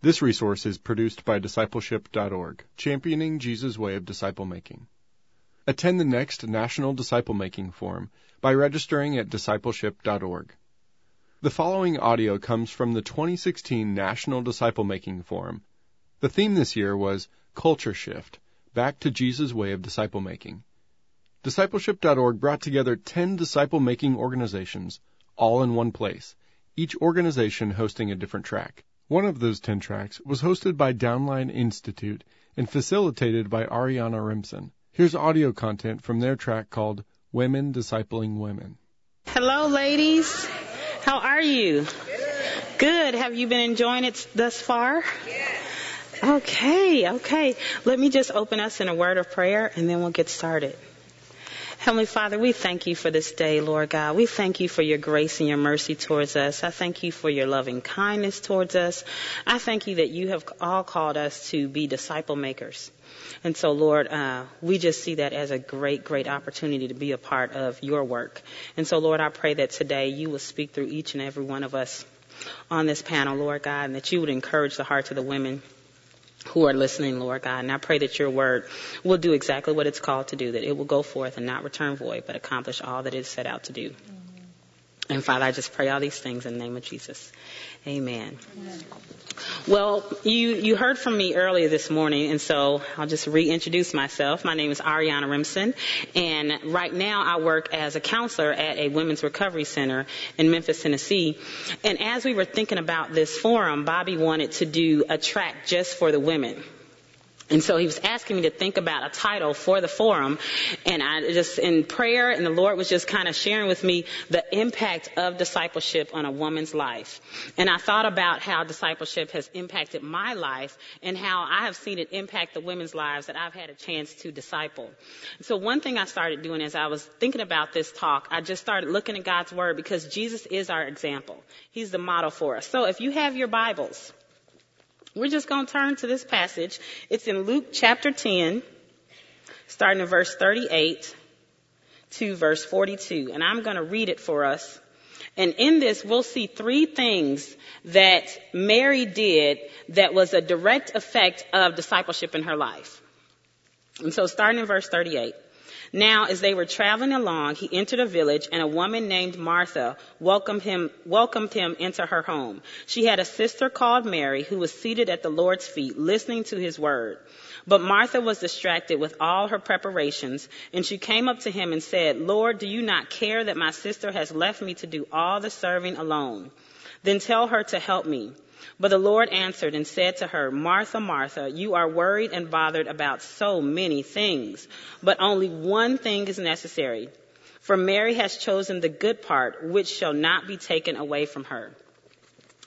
This resource is produced by discipleship.org, championing Jesus' way of disciple making. Attend the next National Disciple Making Forum by registering at discipleship.org. The following audio comes from the 2016 National Disciple Making Forum. The theme this year was Culture Shift Back to Jesus' Way of Disciple Making. Discipleship.org brought together 10 disciple making organizations, all in one place, each organization hosting a different track. One of those 10 tracks was hosted by Downline Institute and facilitated by Ariana Remsen. Here's audio content from their track called Women Discipling Women. Hello, ladies. How are you? Good. Have you been enjoying it thus far? Okay, okay. Let me just open us in a word of prayer and then we'll get started. Heavenly Father, we thank you for this day, Lord God. We thank you for your grace and your mercy towards us. I thank you for your loving kindness towards us. I thank you that you have all called us to be disciple makers. And so, Lord, uh, we just see that as a great, great opportunity to be a part of your work. And so, Lord, I pray that today you will speak through each and every one of us on this panel, Lord God, and that you would encourage the hearts of the women who are listening, Lord God. And I pray that your word will do exactly what it's called to do, that it will go forth and not return void, but accomplish all that it is set out to do. Mm-hmm. And Father, I just pray all these things in the name of Jesus. Amen. Well, you, you heard from me earlier this morning, and so I'll just reintroduce myself. My name is Ariana Remsen, and right now I work as a counselor at a women's recovery center in Memphis, Tennessee. And as we were thinking about this forum, Bobby wanted to do a track just for the women. And so he was asking me to think about a title for the forum. And I just, in prayer, and the Lord was just kind of sharing with me the impact of discipleship on a woman's life. And I thought about how discipleship has impacted my life and how I have seen it impact the women's lives that I've had a chance to disciple. So one thing I started doing as I was thinking about this talk, I just started looking at God's Word because Jesus is our example. He's the model for us. So if you have your Bibles, we're just going to turn to this passage. It's in Luke chapter 10, starting in verse 38 to verse 42. And I'm going to read it for us. And in this, we'll see three things that Mary did that was a direct effect of discipleship in her life. And so starting in verse 38. Now, as they were traveling along, he entered a village, and a woman named Martha welcomed him, welcomed him into her home. She had a sister called Mary who was seated at the Lord's feet, listening to his word. But Martha was distracted with all her preparations, and she came up to him and said, Lord, do you not care that my sister has left me to do all the serving alone? Then tell her to help me. But the Lord answered and said to her, Martha, Martha, you are worried and bothered about so many things, but only one thing is necessary. For Mary has chosen the good part, which shall not be taken away from her.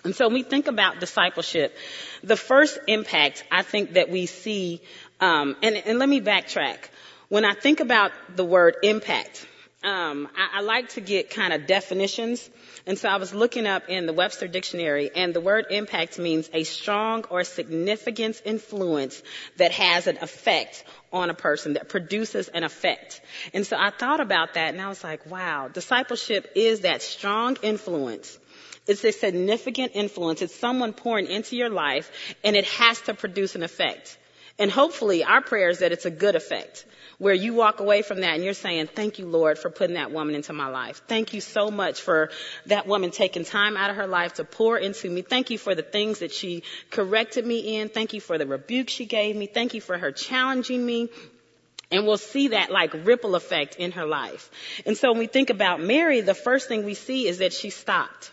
And so when we think about discipleship, the first impact I think that we see, um, and, and let me backtrack. When I think about the word impact, um, I, I like to get kind of definitions. And so I was looking up in the Webster Dictionary, and the word impact means a strong or significant influence that has an effect on a person, that produces an effect. And so I thought about that, and I was like, wow, discipleship is that strong influence. It's a significant influence. It's someone pouring into your life, and it has to produce an effect. And hopefully, our prayer is that it's a good effect where you walk away from that and you're saying, thank you, Lord, for putting that woman into my life. Thank you so much for that woman taking time out of her life to pour into me. Thank you for the things that she corrected me in. Thank you for the rebuke she gave me. Thank you for her challenging me. And we'll see that like ripple effect in her life. And so when we think about Mary, the first thing we see is that she stopped.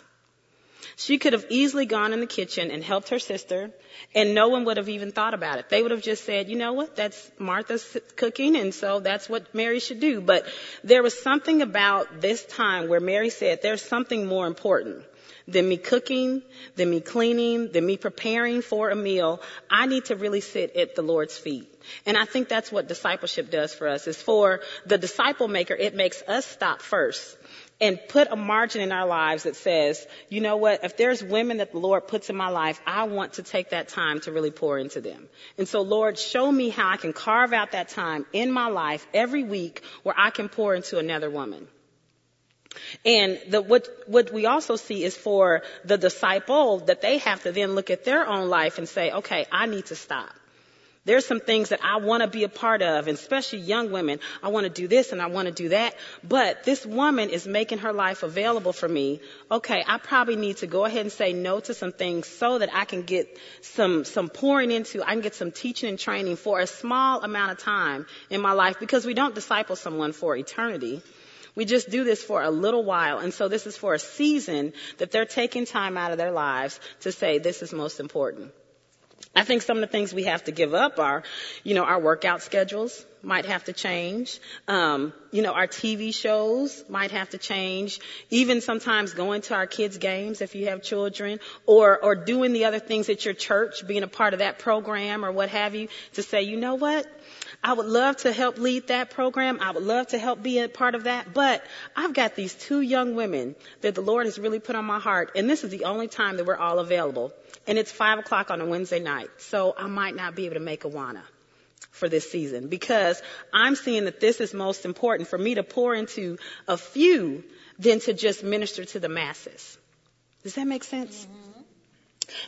She could have easily gone in the kitchen and helped her sister, and no one would have even thought about it. They would have just said, you know what, that's Martha's cooking, and so that's what Mary should do. But there was something about this time where Mary said, there's something more important than me cooking, than me cleaning, than me preparing for a meal. I need to really sit at the Lord's feet. And I think that's what discipleship does for us is for the disciple maker, it makes us stop first and put a margin in our lives that says, you know what, if there's women that the Lord puts in my life, I want to take that time to really pour into them. And so Lord, show me how I can carve out that time in my life every week where I can pour into another woman. And the, what, what we also see is for the disciple that they have to then look at their own life and say, okay, I need to stop. There's some things that I want to be a part of, and especially young women. I want to do this and I want to do that. But this woman is making her life available for me. Okay, I probably need to go ahead and say no to some things so that I can get some, some pouring into, I can get some teaching and training for a small amount of time in my life because we don't disciple someone for eternity. We just do this for a little while. And so this is for a season that they're taking time out of their lives to say, this is most important. I think some of the things we have to give up are, you know, our workout schedules might have to change. Um, you know, our TV shows might have to change. Even sometimes going to our kids' games if you have children, or or doing the other things at your church, being a part of that program or what have you, to say, you know what, I would love to help lead that program. I would love to help be a part of that. But I've got these two young women that the Lord has really put on my heart. And this is the only time that we're all available. And it's five o'clock on a Wednesday night. So I might not be able to make Awana for this season because I'm seeing that this is most important for me to pour into a few than to just minister to the masses. Does that make sense? Mm-hmm.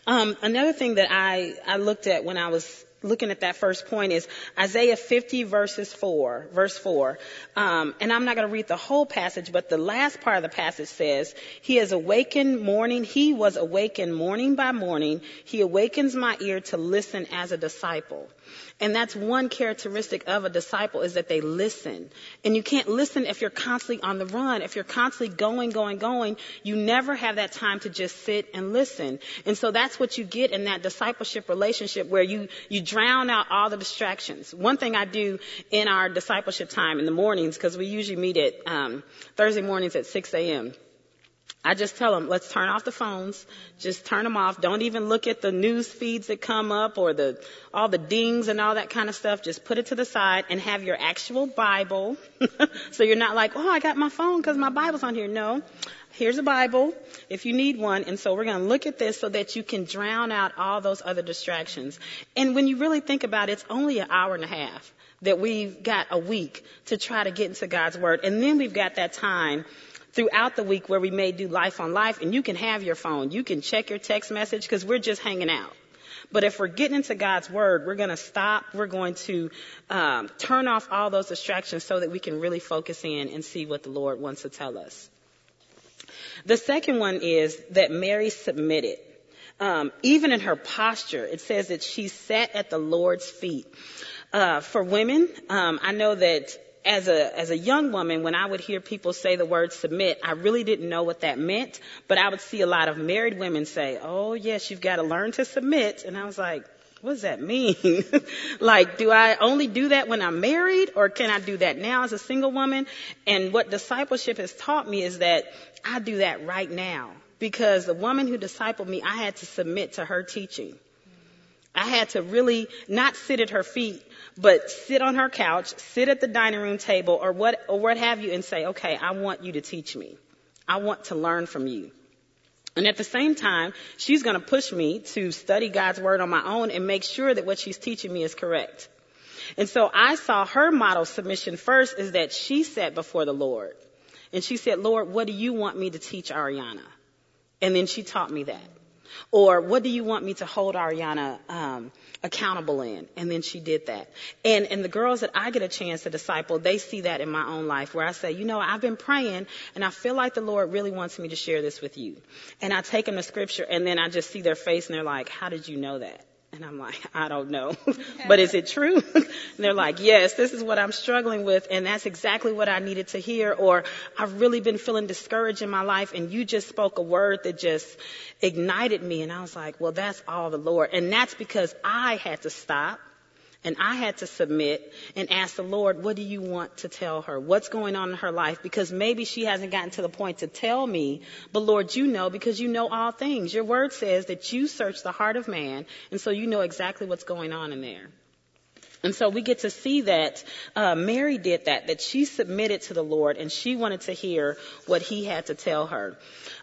Um, another thing that I, I looked at when I was looking at that first point is Isaiah 50 verses 4, verse 4. Um, and I'm not going to read the whole passage, but the last part of the passage says, He has awakened morning, He was awakened morning by morning. He awakens my ear to listen as a disciple. And that's one characteristic of a disciple is that they listen. And you can't listen if you're constantly on the run. If you're constantly going, going, going, you never have that time to just sit and listen. And so that's what you get in that discipleship relationship where you, you drown out all the distractions. One thing I do in our discipleship time in the mornings, because we usually meet at um, Thursday mornings at 6 a.m. I just tell them, let's turn off the phones. Just turn them off. Don't even look at the news feeds that come up or the, all the dings and all that kind of stuff. Just put it to the side and have your actual Bible. so you're not like, oh, I got my phone because my Bible's on here. No. Here's a Bible if you need one. And so we're going to look at this so that you can drown out all those other distractions. And when you really think about it, it's only an hour and a half that we've got a week to try to get into God's Word. And then we've got that time throughout the week where we may do life on life and you can have your phone. You can check your text message because we're just hanging out. But if we're getting into God's Word, we're going to stop. We're going to um, turn off all those distractions so that we can really focus in and see what the Lord wants to tell us. The second one is that Mary submitted. Um, even in her posture, it says that she sat at the Lord's feet. Uh, for women, um, I know that as a as a young woman, when I would hear people say the word submit, I really didn't know what that meant. But I would see a lot of married women say, "Oh yes, you've got to learn to submit," and I was like, "What does that mean? like, do I only do that when I'm married, or can I do that now as a single woman?" And what discipleship has taught me is that I do that right now because the woman who discipled me, I had to submit to her teaching. I had to really not sit at her feet, but sit on her couch, sit at the dining room table or what, or what have you and say, okay, I want you to teach me. I want to learn from you. And at the same time, she's going to push me to study God's word on my own and make sure that what she's teaching me is correct. And so I saw her model submission first is that she sat before the Lord. And she said, Lord, what do you want me to teach Ariana? And then she taught me that. Or what do you want me to hold Ariana um, accountable in? And then she did that. And and the girls that I get a chance to disciple, they see that in my own life where I say, you know, I've been praying and I feel like the Lord really wants me to share this with you. And I take them to scripture and then I just see their face and they're like, how did you know that? And I'm like, I don't know. but is it true? and they're like, yes, this is what I'm struggling with. And that's exactly what I needed to hear. Or I've really been feeling discouraged in my life. And you just spoke a word that just ignited me. And I was like, well, that's all the Lord. And that's because I had to stop and I had to submit and ask the Lord, what do you want to tell her? What's going on in her life? Because maybe she hasn't gotten to the point to tell me, but Lord, you know because you know all things. Your word says that you search the heart of man, and so you know exactly what's going on in there. And so we get to see that uh, Mary did that, that she submitted to the Lord and she wanted to hear what he had to tell her.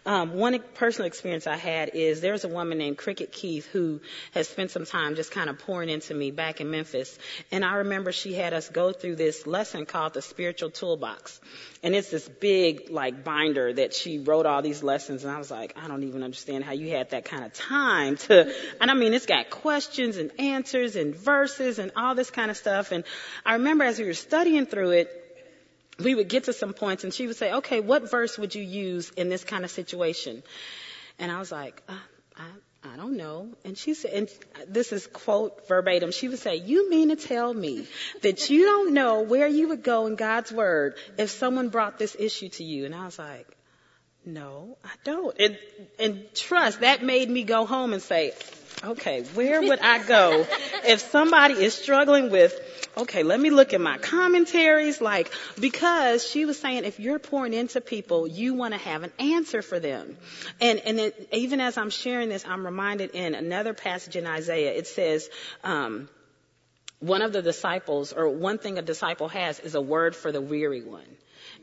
Um, one personal experience I had is there's a woman named Cricket Keith who has spent some time just kind of pouring into me back in Memphis. And I remember she had us go through this lesson called the Spiritual Toolbox. And it's this big, like, binder that she wrote all these lessons. And I was like, I don't even understand how you had that kind of time to, and I mean, it's got questions and answers and verses and all this kind of stuff. And I remember as we were studying through it, we would get to some points and she would say, okay, what verse would you use in this kind of situation? And I was like, uh, I, I don't know. And she said, and this is quote verbatim, she would say, you mean to tell me that you don't know where you would go in God's word if someone brought this issue to you? And I was like, no, I don't. And, and trust, that made me go home and say, okay, where would I go if somebody is struggling with okay, let me look at my commentaries, like, because she was saying if you're pouring into people, you want to have an answer for them. And, and it, even as I'm sharing this, I'm reminded in another passage in Isaiah, it says, um, one of the disciples, or one thing a disciple has is a word for the weary one.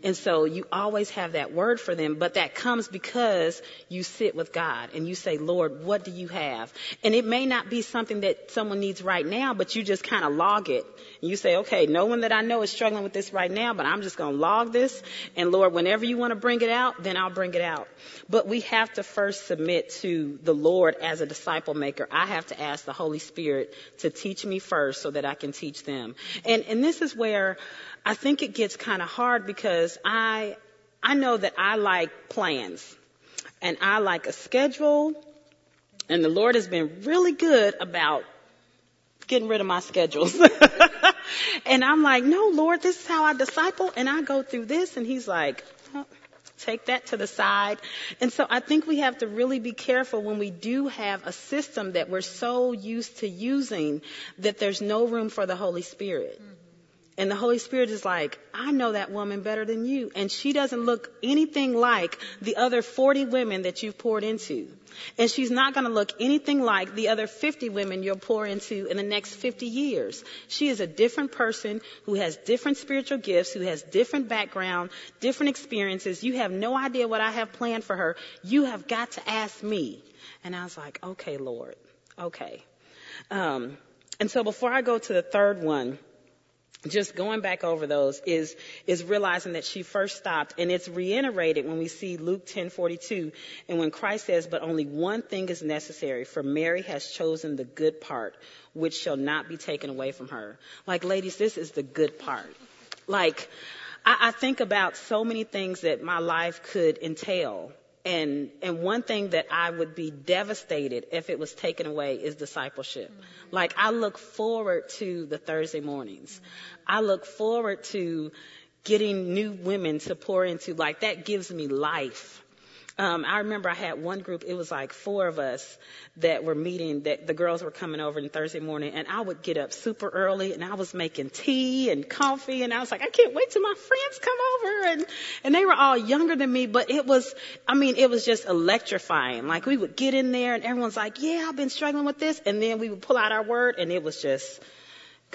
And so you always have that word for them, but that comes because you sit with God and you say, Lord, what do you have? And it may not be something that someone needs right now, but you just kind of log it. And you say, okay, no one that I know is struggling with this right now, but I'm just going to log this. And Lord, whenever you want to bring it out, then I'll bring it out. But we have to first submit to the Lord as a disciple maker. I have to ask the Holy Spirit to teach me first so that I can teach them. And, and this is where I think it gets kind of hard because I, I know that I like plans and I like a schedule and the Lord has been really good about getting rid of my schedules. and I'm like, no, Lord, this is how I disciple and I go through this. And he's like, take that to the side. And so I think we have to really be careful when we do have a system that we're so used to using that there's no room for the Holy Spirit. Mm-hmm. And the Holy Spirit is like, I know that woman better than you. And she doesn't look anything like the other 40 women that you've poured into. And she's not going to look anything like the other 50 women you'll pour into in the next 50 years. She is a different person who has different spiritual gifts, who has different background, different experiences. You have no idea what I have planned for her. You have got to ask me. And I was like, okay, Lord. Okay. Um, and so before I go to the third one, just going back over those is is realizing that she first stopped. And it's reiterated when we see Luke 10:42 and when Christ says but only one thing is necessary for Mary has chosen the good part which shall not be taken away from her. Like ladies this is the good part. Like I, I think about so many things that my life could entail and and one thing that I would be devastated if it was taken away is discipleship. Mm-hmm. Like I look forward to the Thursday mornings. Mm-hmm. I look forward to getting new women to pour into. Like that gives me life. Um, I remember I had one group, it was like four of us that were meeting, that the girls were coming over on Thursday morning, and I would get up super early, and I was making tea and coffee, and I was like, I can't wait till my friends come over, and, and they were all younger than me, but it was, I mean, it was just electrifying. Like we would get in there, and everyone's like, yeah, I've been struggling with this, and then we would pull out our word, and it was just,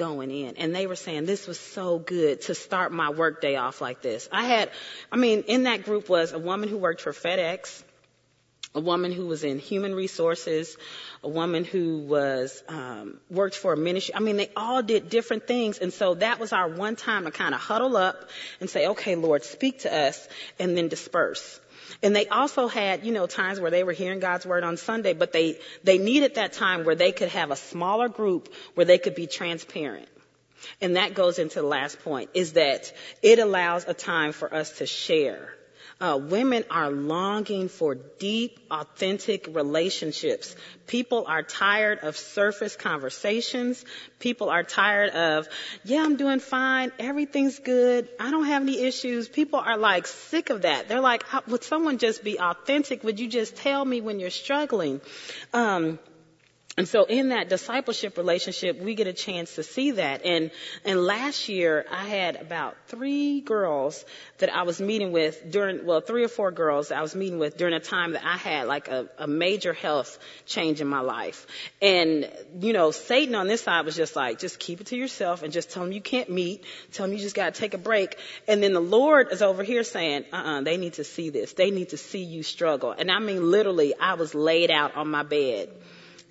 going in. And they were saying this was so good to start my workday off like this. I had, I mean, in that group was a woman who worked for FedEx, a woman who was in human resources, a woman who was um, worked for a ministry. I mean, they all did different things, and so that was our one time to kind of huddle up and say, "Okay, Lord, speak to us," and then disperse. And they also had, you know, times where they were hearing God's word on Sunday, but they, they needed that time where they could have a smaller group where they could be transparent. And that goes into the last point is that it allows a time for us to share uh, women are longing for deep, authentic relationships. People are tired of surface conversations. People are tired of, yeah, I'm doing fine. Everything's good. I don't have any issues. People are like sick of that. They're like, would someone just be authentic? Would you just tell me when you're struggling? Um, And so in that discipleship relationship, we get a chance to see that. And, and last year I had about three girls that I was meeting with during, well, three or four girls I was meeting with during a time that I had like a, a major health change in my life. And, you know, Satan on this side was just like, just keep it to yourself and just tell them you can't meet. Tell them you just got to take a break. And then the Lord is over here saying, uh-uh, they need to see this. They need to see you struggle. And I mean, literally, I was laid out on my bed.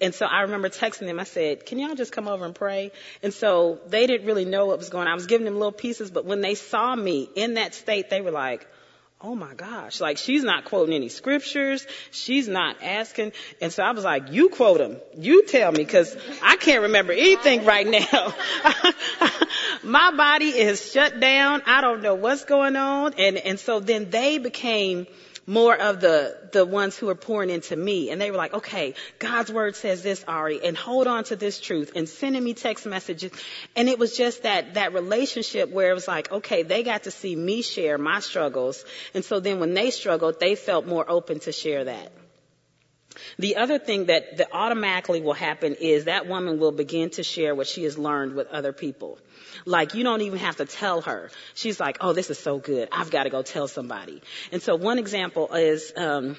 And so I remember texting them. I said, can y'all just come over and pray? And so they didn't really know what was going on. I was giving them little pieces, but when they saw me in that state, they were like, oh my gosh, like she's not quoting any scriptures. She's not asking. And so I was like, you quote them. You tell me because I can't remember anything right now. my body is shut down. I don't know what's going on. And, and so then they became more of the, the ones who are pouring into me. And they were like, okay, God's word says this, Ari, and hold on to this truth and sending me text messages. And it was just that, that relationship where it was like, okay, they got to see me share my struggles. And so then when they struggled, they felt more open to share that. The other thing that, that automatically will happen is that woman will begin to share what she has learned with other people. Like you don't even have to tell her. She's like, oh, this is so good. I've got to go tell somebody. And so one example is, um,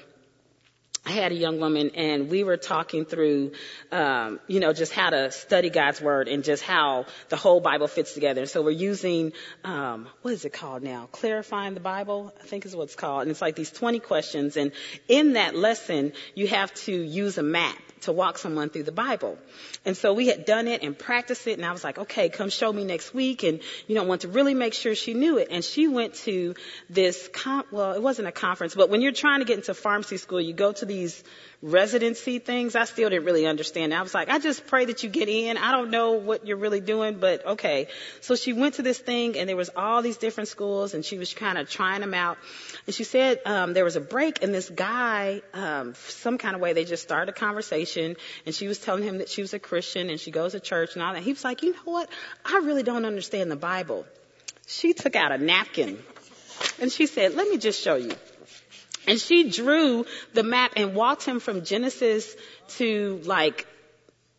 I had a young woman and we were talking through, um, you know, just how to study God's word and just how the whole Bible fits together. And So we're using, um, what is it called now? Clarifying the Bible, I think is what it's called. And it's like these 20 questions. And in that lesson, you have to use a map to walk someone through the Bible. And so we had done it and practiced it and I was like, okay, come show me next week and you know, want to really make sure she knew it. And she went to this com- well, it wasn't a conference, but when you're trying to get into pharmacy school, you go to these residency things. I still didn't really understand. I was like, I just pray that you get in. I don't know what you're really doing, but okay. So she went to this thing and there was all these different schools and she was kind of trying them out. And she said, um, there was a break and this guy, um, some kind of way they just started a conversation and she was telling him that she was a Christian and she goes to church and all that. He was like, you know what? I really don't understand the Bible. She took out a napkin and she said, let me just show you. And she drew the map and walked him from Genesis to like,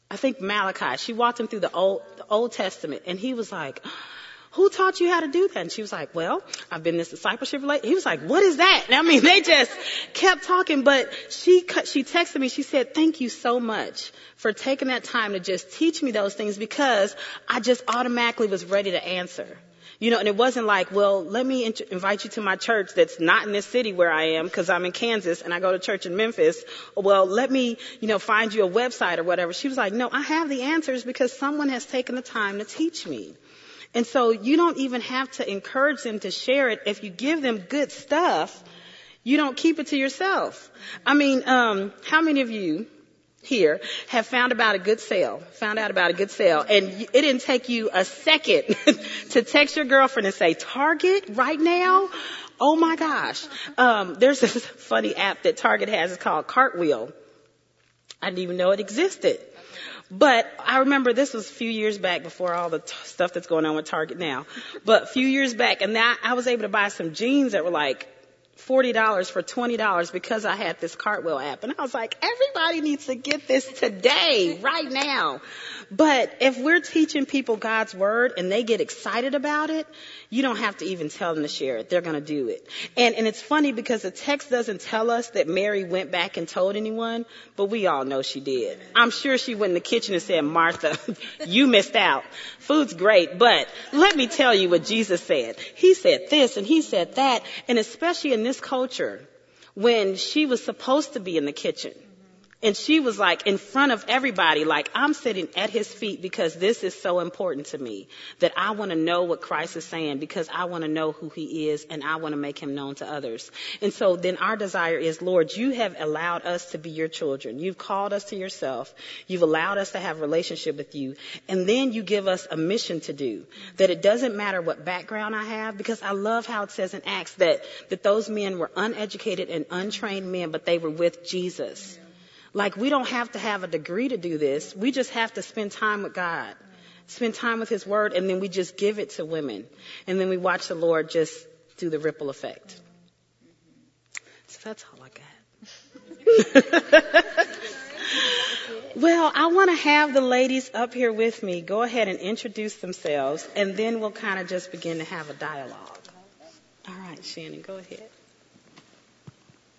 I think Malachi. She walked him through the Old, the Old Testament and he was like, who taught you how to do that? And she was like, well, I've been this discipleship related. He was like, what is that? And I mean, they just kept talking, but she, she texted me. She said, thank you so much for taking that time to just teach me those things because I just automatically was ready to answer. You know, and it wasn't like, well, let me int- invite you to my church that's not in this city where I am because I'm in Kansas and I go to church in Memphis. Well, let me, you know, find you a website or whatever. She was like, no, I have the answers because someone has taken the time to teach me. And so you don't even have to encourage them to share it. If you give them good stuff, you don't keep it to yourself. I mean, um, how many of you here have found about a good sale, found out about a good sale, and it didn't take you a second to text your girlfriend and say, Target right now? Oh my gosh. Um, there's this funny app that Target has. It's called Cartwheel. I didn't even know it existed. But I remember this was a few years back before all the t- stuff that's going on with Target now. But a few years back, and that I was able to buy some jeans that were like $40 for $20 because I had this Cartwheel app. And I was like, everybody needs to get this today, right now. But if we're teaching people God's word and they get excited about it, you don't have to even tell them to share it. They're going to do it. And, and it's funny because the text doesn't tell us that Mary went back and told anyone, but we all know she did. I'm sure she went in the kitchen and said, Martha, you missed out. Food's great, but let me tell you what Jesus said. He said this and he said that. And especially in this culture, when she was supposed to be in the kitchen, and she was like in front of everybody, like, I'm sitting at his feet because this is so important to me that I want to know what Christ is saying because I want to know who he is and I want to make him known to others. And so then our desire is, Lord, you have allowed us to be your children. You've called us to yourself. You've allowed us to have a relationship with you. And then you give us a mission to do that it doesn't matter what background I have because I love how it says in Acts that, that those men were uneducated and untrained men, but they were with Jesus. Like we don't have to have a degree to do this. We just have to spend time with God, spend time with His Word, and then we just give it to women. And then we watch the Lord just do the ripple effect. So that's all I got. Well, I want to have the ladies up here with me go ahead and introduce themselves, and then we'll kind of just begin to have a dialogue. All right, Shannon, go ahead.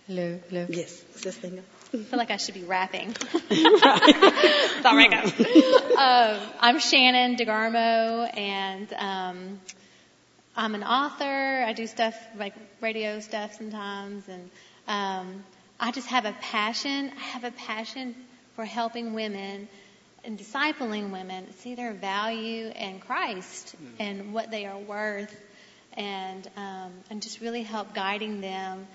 Hello, hello. Yes, is this thing I feel like I should be rapping. All right, um, I'm Shannon DeGarmo, and um, I'm an author. I do stuff like radio stuff sometimes, and um, I just have a passion. I have a passion for helping women and discipling women see their value in Christ mm. and what they are worth, and um, and just really help guiding them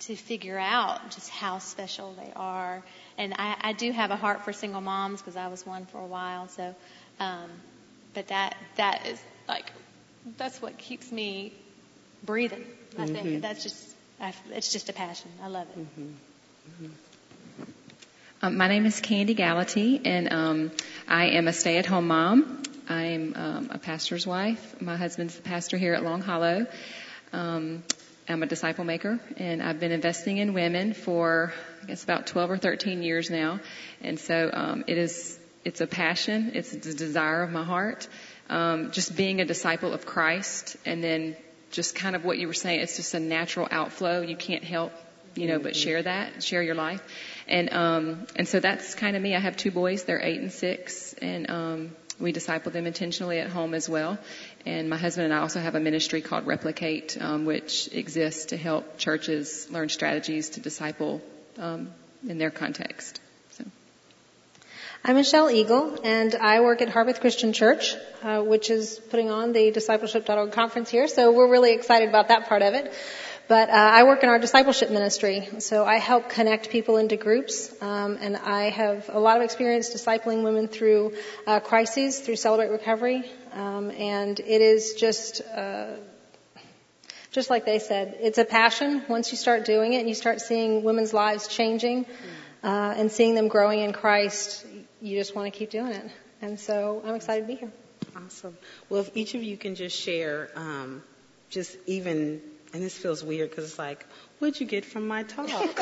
to figure out just how special they are. And I, I do have a heart for single moms because I was one for a while. So, um, but that that is like that's what keeps me breathing. I mm-hmm. think that's just I, it's just a passion. I love it. Mm-hmm. Mm-hmm. Um, my name is Kandi Gallaty, and um, I am a stay-at-home mom. I'm um, a pastor's wife. My husband's the pastor here at Long Hollow. Um, I'm a disciple maker, and I've been investing in women for I guess about 12 or 13 years now. And so um, it is it's a passion, it's a desire of my heart. Um, just being a disciple of Christ, and then just kind of what you were saying, it's just a natural outflow. You can't help you know, but share that, share your life. And, um, and so that's kind of me. I have two boys. They're eight and six and, um, we disciple them intentionally at home as well. And my husband and I also have a ministry called Replicate, um, which exists to help churches learn strategies to disciple, um, in their context. So. I'm Michelle Eagle, and I work at Harvest Christian Church, uh, which is putting on the discipleship.org conference here. So we're really excited about that part of it. But uh, I work in our discipleship ministry, so I help connect people into groups, um, and I have a lot of experience discipling women through uh, crises, through Celebrate Recovery, um, and it is just. Uh, just like they said, it's a passion. Once you start doing it and you start seeing women's lives changing uh, and seeing them growing in Christ, you just want to keep doing it. And so I'm excited to be here. Awesome. Well, if each of you can just share, um, just even and this feels weird because it's like, what'd you get from my talk?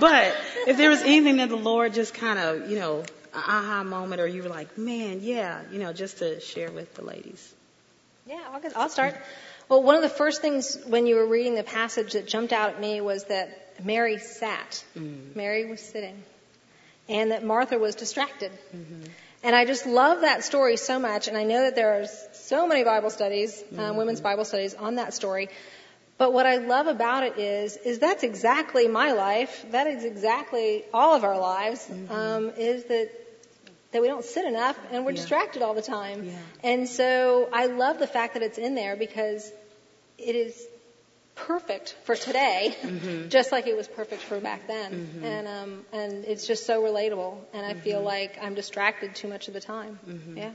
but if there was anything that the Lord just kind of, you know, aha moment, or you were like, man, yeah, you know, just to share with the ladies. Yeah, I'll, I'll start. Well, one of the first things when you were reading the passage that jumped out at me was that Mary sat. Mm. Mary was sitting. And that Martha was distracted. Mm-hmm. And I just love that story so much, and I know that there are so many Bible studies, um, mm-hmm. women's Bible studies on that story. But what I love about it is, is that's exactly my life. That is exactly all of our lives. Mm-hmm. Um, is that that we don't sit enough and we're yeah. distracted all the time. Yeah. And so I love the fact that it's in there because it is perfect for today, mm-hmm. just like it was perfect for back then. Mm-hmm. And um, and it's just so relatable. And I mm-hmm. feel like I'm distracted too much of the time. Mm-hmm. Yeah.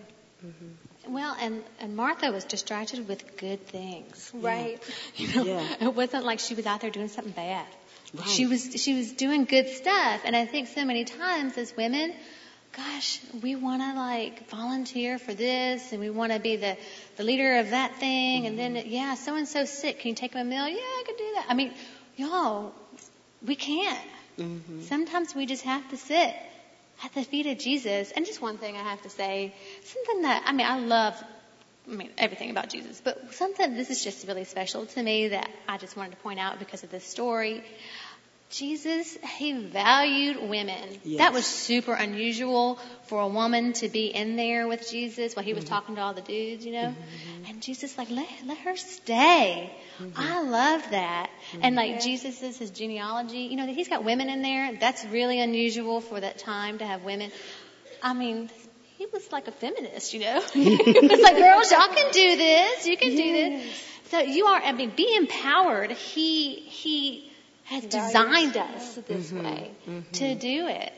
Mm-hmm. Well, and and Martha was distracted with good things, right? You know, yeah. it wasn't like she was out there doing something bad. Right. She was she was doing good stuff. And I think so many times as women gosh, we want to like volunteer for this and we want to be the, the leader of that thing. Mm-hmm. And then, yeah, so and so sick. Can you take them a meal? Yeah, I can do that. I mean, y'all, we can't. Mm-hmm. Sometimes we just have to sit at the feet of Jesus. And just one thing I have to say, something that, I mean, I love, I mean, everything about Jesus, but something, this is just really special to me that I just wanted to point out because of this story. Jesus, he valued women. Yes. That was super unusual for a woman to be in there with Jesus while he was mm-hmm. talking to all the dudes, you know. Mm-hmm. And Jesus, like, let, let her stay. Mm-hmm. I love that. And like mm-hmm. Jesus is his genealogy, you know, he's got women in there. That's really unusual for that time to have women. I mean, he was like a feminist, you know. he was like, girls, y'all can do this. You can yes. do this. So you are, I mean, be empowered. He, he, has designed us this mm-hmm. way mm-hmm. to do it.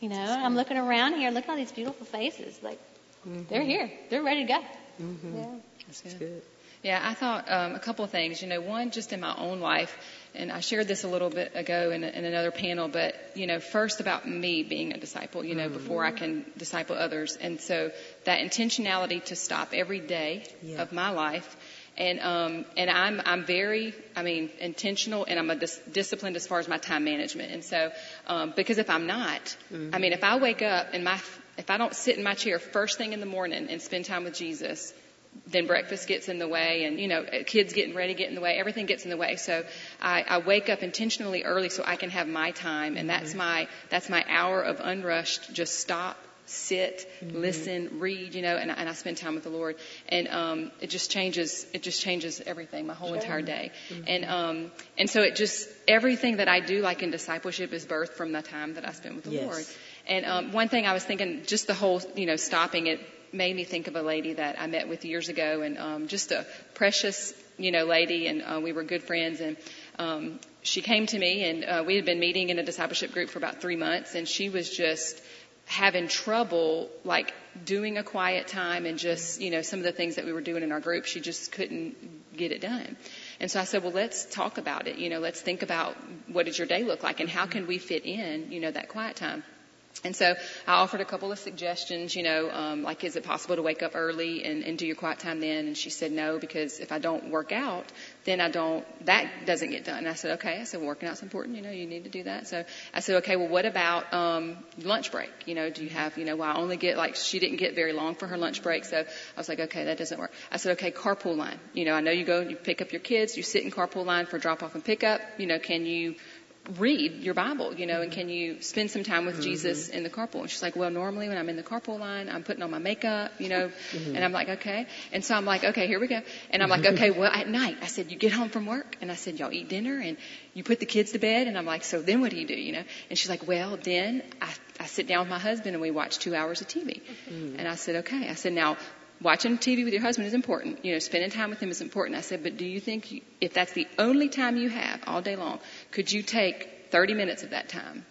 You know, I'm looking around here, look at all these beautiful faces. Like, mm-hmm. they're here. They're ready to go. Mm-hmm. Yeah. That's good. good. Yeah, I thought um, a couple of things. You know, one, just in my own life, and I shared this a little bit ago in, in another panel, but, you know, first about me being a disciple, you know, mm-hmm. before I can disciple others. And so that intentionality to stop every day yeah. of my life And um, and I'm I'm very I mean intentional and I'm a dis- disciplined as far as my time management. And so um, because if I'm not, mm-hmm. I mean if I wake up and my if I don't sit in my chair first thing in the morning and spend time with Jesus, then breakfast gets in the way and you know kids getting ready get in the way everything gets in the way so i, I wake up intentionally early so i can have my time and that's mm-hmm. my that's my hour of unrushed just stop sit, mm-hmm. listen, read, you know, and, and I spend time with the Lord. And um, it just changes. It just changes everything, my whole sure. entire day. Mm-hmm. And um, and so it just everything that I do, like in discipleship, is birthed from the time that I spend with the yes. Lord. And um, one thing I was thinking, just the whole, you know, stopping it made me think of a lady that I met with years ago, and um, just a precious, you know, lady, and uh, we were good friends, and um, she came to me, and uh, we had been meeting in a discipleship group for about three months, and she was just having trouble like doing a quiet time and just you know some of the things that we were doing in our group she just couldn't get it done. And so i said well let's talk about it. You know let's think about what does your day look like and how can we fit in you know that quiet time and so I offered a couple of suggestions, you know, um, like is it possible to wake up early and, and do your quiet time then? And she said no, because if I don't work out, then I don't, that doesn't get done. And I said, okay. I said, working out's important, you know, you need to do that. So I said, okay, well, what about, um, lunch break? You know, do you have, you know, well, I only get like, she didn't get very long for her lunch break. So I was like, okay, that doesn't work. I said, okay, carpool line. You know, I know you go, you pick up your kids, you sit in carpool line for drop off and pick up. You know, can you, read your Bible, you know, and can you spend some time with mm-hmm. Jesus in the carpool? And she's like, well, normally when I'm in the carpool line, I'm putting on my makeup, you know, mm-hmm. and I'm like, okay. And so I'm like, okay, here we go. And I'm like, okay, well, at night, I said, you get home from work, and I said, y'all eat dinner, and you put the kids to bed, and I'm like, so then what do you do, you know? And she's like, well, then I, I sit down with my husband and we watch two hours of TV. Mm-hmm. And I said, okay. I said, now watching TV with your husband is important. You know, spending time with him is important. I said, but do you think you, if that's the only time you have all day long, could you take 30 minutes of that time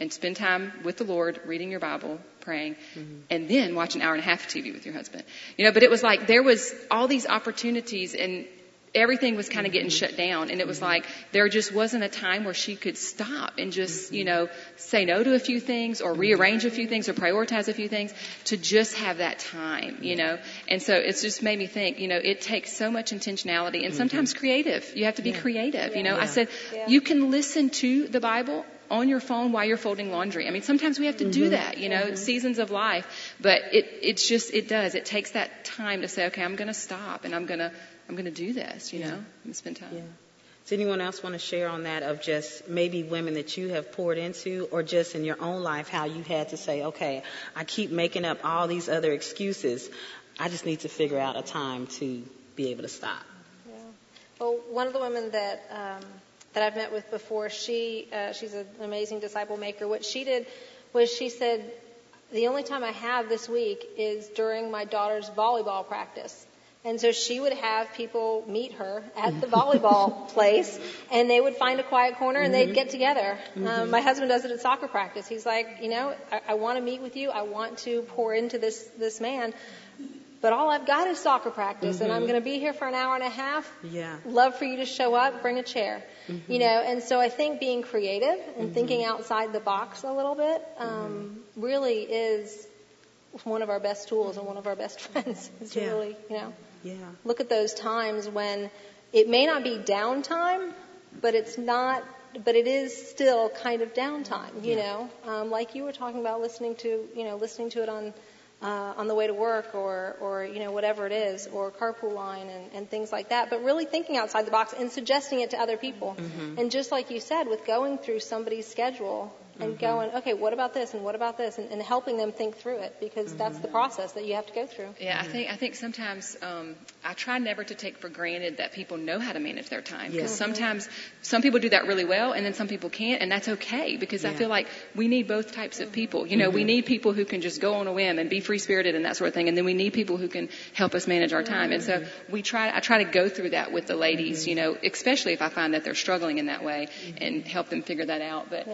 and spend time with the Lord, reading your Bible, praying, mm-hmm. and then watch an hour and a half of TV with your husband? You know, but it was like there was all these opportunities and everything was kind of getting shut down and it was like there just wasn't a time where she could stop and just you know say no to a few things or rearrange a few things or prioritize a few things to just have that time you know? And so it's just made me think you know it takes so much intentionality and mm-hmm. sometimes creative. You have to be creative you know? I said you can listen to the bible on your phone while you're folding laundry. I mean, sometimes we have to do mm-hmm. that, you know, mm-hmm. seasons of life, but it, it's just, it does. It takes that time to say, okay, I'm going to stop and I'm going to I'm going to do this, you yeah. know, and spend time. Yeah. Does anyone else want to share on that of just maybe women that you have poured into or just in your own life how you had to say, okay, I keep making up all these other excuses. I just need to figure out a time to be able to stop. Yeah. Well, one of the women that um, that I've met with before, she uh, she's an amazing disciple maker. What she did was she said, the only time I have this week is during my daughter's volleyball practice. And so she would have people meet her at the volleyball place, and they would find a quiet corner and they'd get together. Mm-hmm. Um, my husband does it at soccer practice. He's like, you know, I, I want to meet with you. I want to pour into this this man, but all I've got is soccer practice, mm-hmm. and I'm mm-hmm. going to be here for an hour and a half. Yeah. Love for you to show up. Bring a chair. Mm-hmm. You know, and so I think being creative and mm-hmm. thinking outside the box a little bit um, mm-hmm. really is one of our best tools and one of our best friends. Is yeah. really, you know. Yeah. Look at those times when it may not be downtime, but it's not, but it is still kind of downtime, you yeah. know, um, like you were talking about listening to, you know, listening to it on, uh, on the way to work or, or, you know, whatever it is, or carpool line and, and things like that, but really thinking outside the box and suggesting it to other people. Mm-hmm. And just like you said, with going through somebody's schedule, and mm-hmm. going, okay, what about this and what about this, and, and helping them think through it because mm-hmm. that's the process that you have to go through. Yeah, I think I think sometimes um, I try never to take for granted that people know how to manage their time because yeah. sometimes some people do that really well and then some people can't, and that's okay because yeah. I feel like we need both types of people. You know, mm-hmm. we need people who can just go on a whim and be free spirited and that sort of thing, and then we need people who can help us manage our time. And so mm-hmm. we try. I try to go through that with the ladies. Mm-hmm. You know, especially if I find that they're struggling in that way, mm-hmm. and help them figure that out. But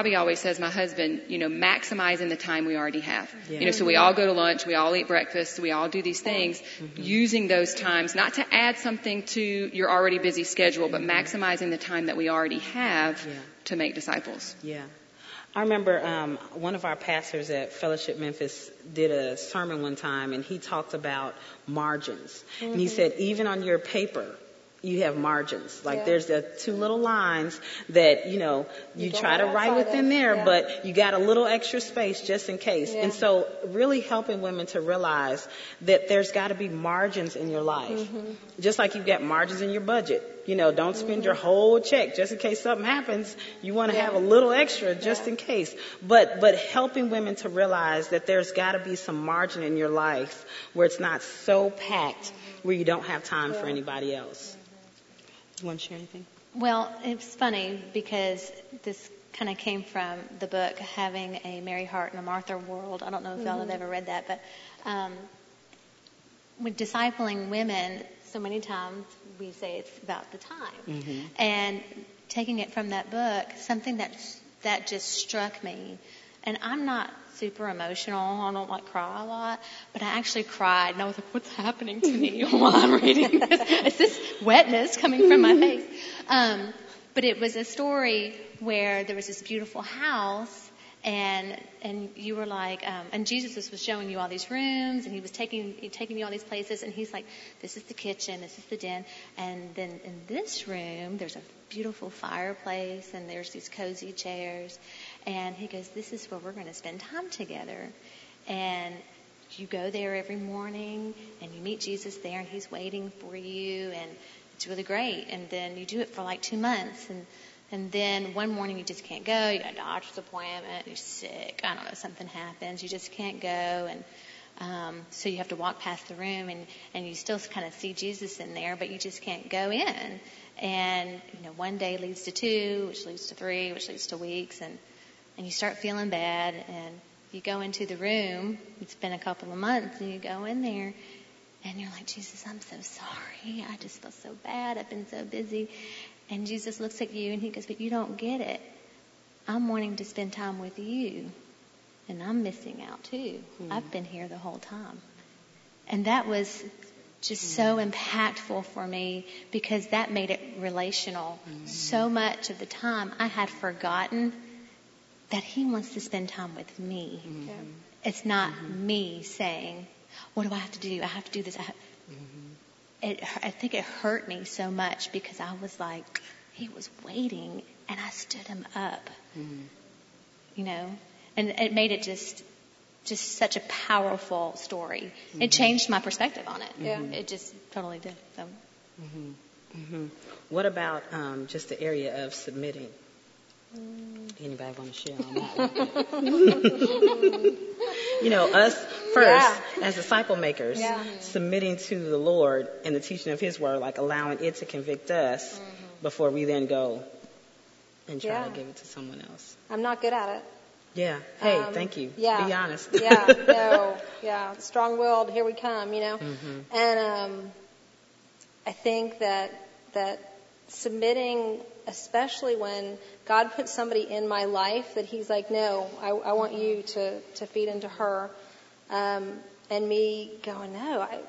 Robby always says, my husband, you know, maximizing the time we already have. Yeah. You know, so we all go to lunch, we all eat breakfast, we all do these things, mm-hmm. using those times not to add something to your already busy schedule, but mm-hmm. maximizing the time that we already have yeah. to make disciples. Yeah. I remember um, one of our pastors at Fellowship Memphis did a sermon one time, and he talked about margins. Mm-hmm. And he said, even on your paper, you have margins. Like yeah. there's the two little lines that, you know, you, you try to write within there, yeah. but you got a little extra space just in case. Yeah. And so really helping women to realize that there's got to be margins in your life. Mm-hmm. Just like you've got margins in your budget. You know, don't spend mm-hmm. your whole check just in case something happens. You want to have a little extra just in case. But, but helping women to realize that there's got to be some margin in your life where it's not so packed where you don't have time for anybody else. You want to share anything? Well, it's funny because this kind of came from the book Having a Mary Heart in a Martha World. I don't know if mm-hmm. y'all have mm-hmm. ever read that, but um, with discipling women, so many times we say it's about the time. Mm-hmm. And taking it from that book, something that that just struck me, and I'm not super emotional. I don't like cry a lot, but I actually cried and I was like, what's happening to me while I'm reading this? It's this wetness coming from my face. Um, but it was a story where there was this beautiful house and and you were like um, and Jesus was showing you all these rooms and he was taking taking you all these places and he's like this is the kitchen this is the den and then in this room there's a beautiful fireplace and there's these cozy chairs and he goes, This is where we're going to spend time together. And you go there every morning and you meet Jesus there and he's waiting for you and it's really great. And then you do it for like two months and and then one morning you just can't go, you got a doctor's appointment, you're sick, I don't know, something happens, you just can't go and um, so you have to walk past the room and, and you still kind of see Jesus in there, but you just can't go in. And, you know, one day leads to two, which leads to three, which leads to weeks. And and you start feeling bad and you go into the room, it's been a couple of months, and you go in there and you're like, Jesus, I'm so sorry. I just feel so bad. I've been so busy. And Jesus looks at you and he goes, But you don't get it. I'm wanting to spend time with you. And I'm missing out too. Mm. I've been here the whole time. And that was just mm. so impactful for me because that made it relational. Mm. So much of the time I had forgotten that He wants to spend time with me. Mm-hmm. It's not mm-hmm. me saying, "What do I have to do? I have to do this." I, mm-hmm. it, I think it hurt me so much because I was like, He was waiting, and I stood Him up. Mm-hmm. You know, and it made it just just such a powerful story. It mm-hmm. changed my perspective on it. Yeah, it just totally did. So. Mm-hmm. Mm-hmm. What about um, just the area of submitting? Anybody want to share on that? you know, us first yeah. as disciple makers, yeah. submitting to the Lord and the teaching of His Word, like allowing it to convict us mm-hmm. before we then go and try yeah. to give it to someone else. I'm not good at it. Yeah. Hey, um, thank you. Yeah. Be honest. yeah. No. Yeah. Strong-willed. Here we come. You know. Mm-hmm. And um, I think that that submitting, especially when God puts somebody in my life that He's like, no, I, I want you to, to feed into her. Um, and me going, no, I,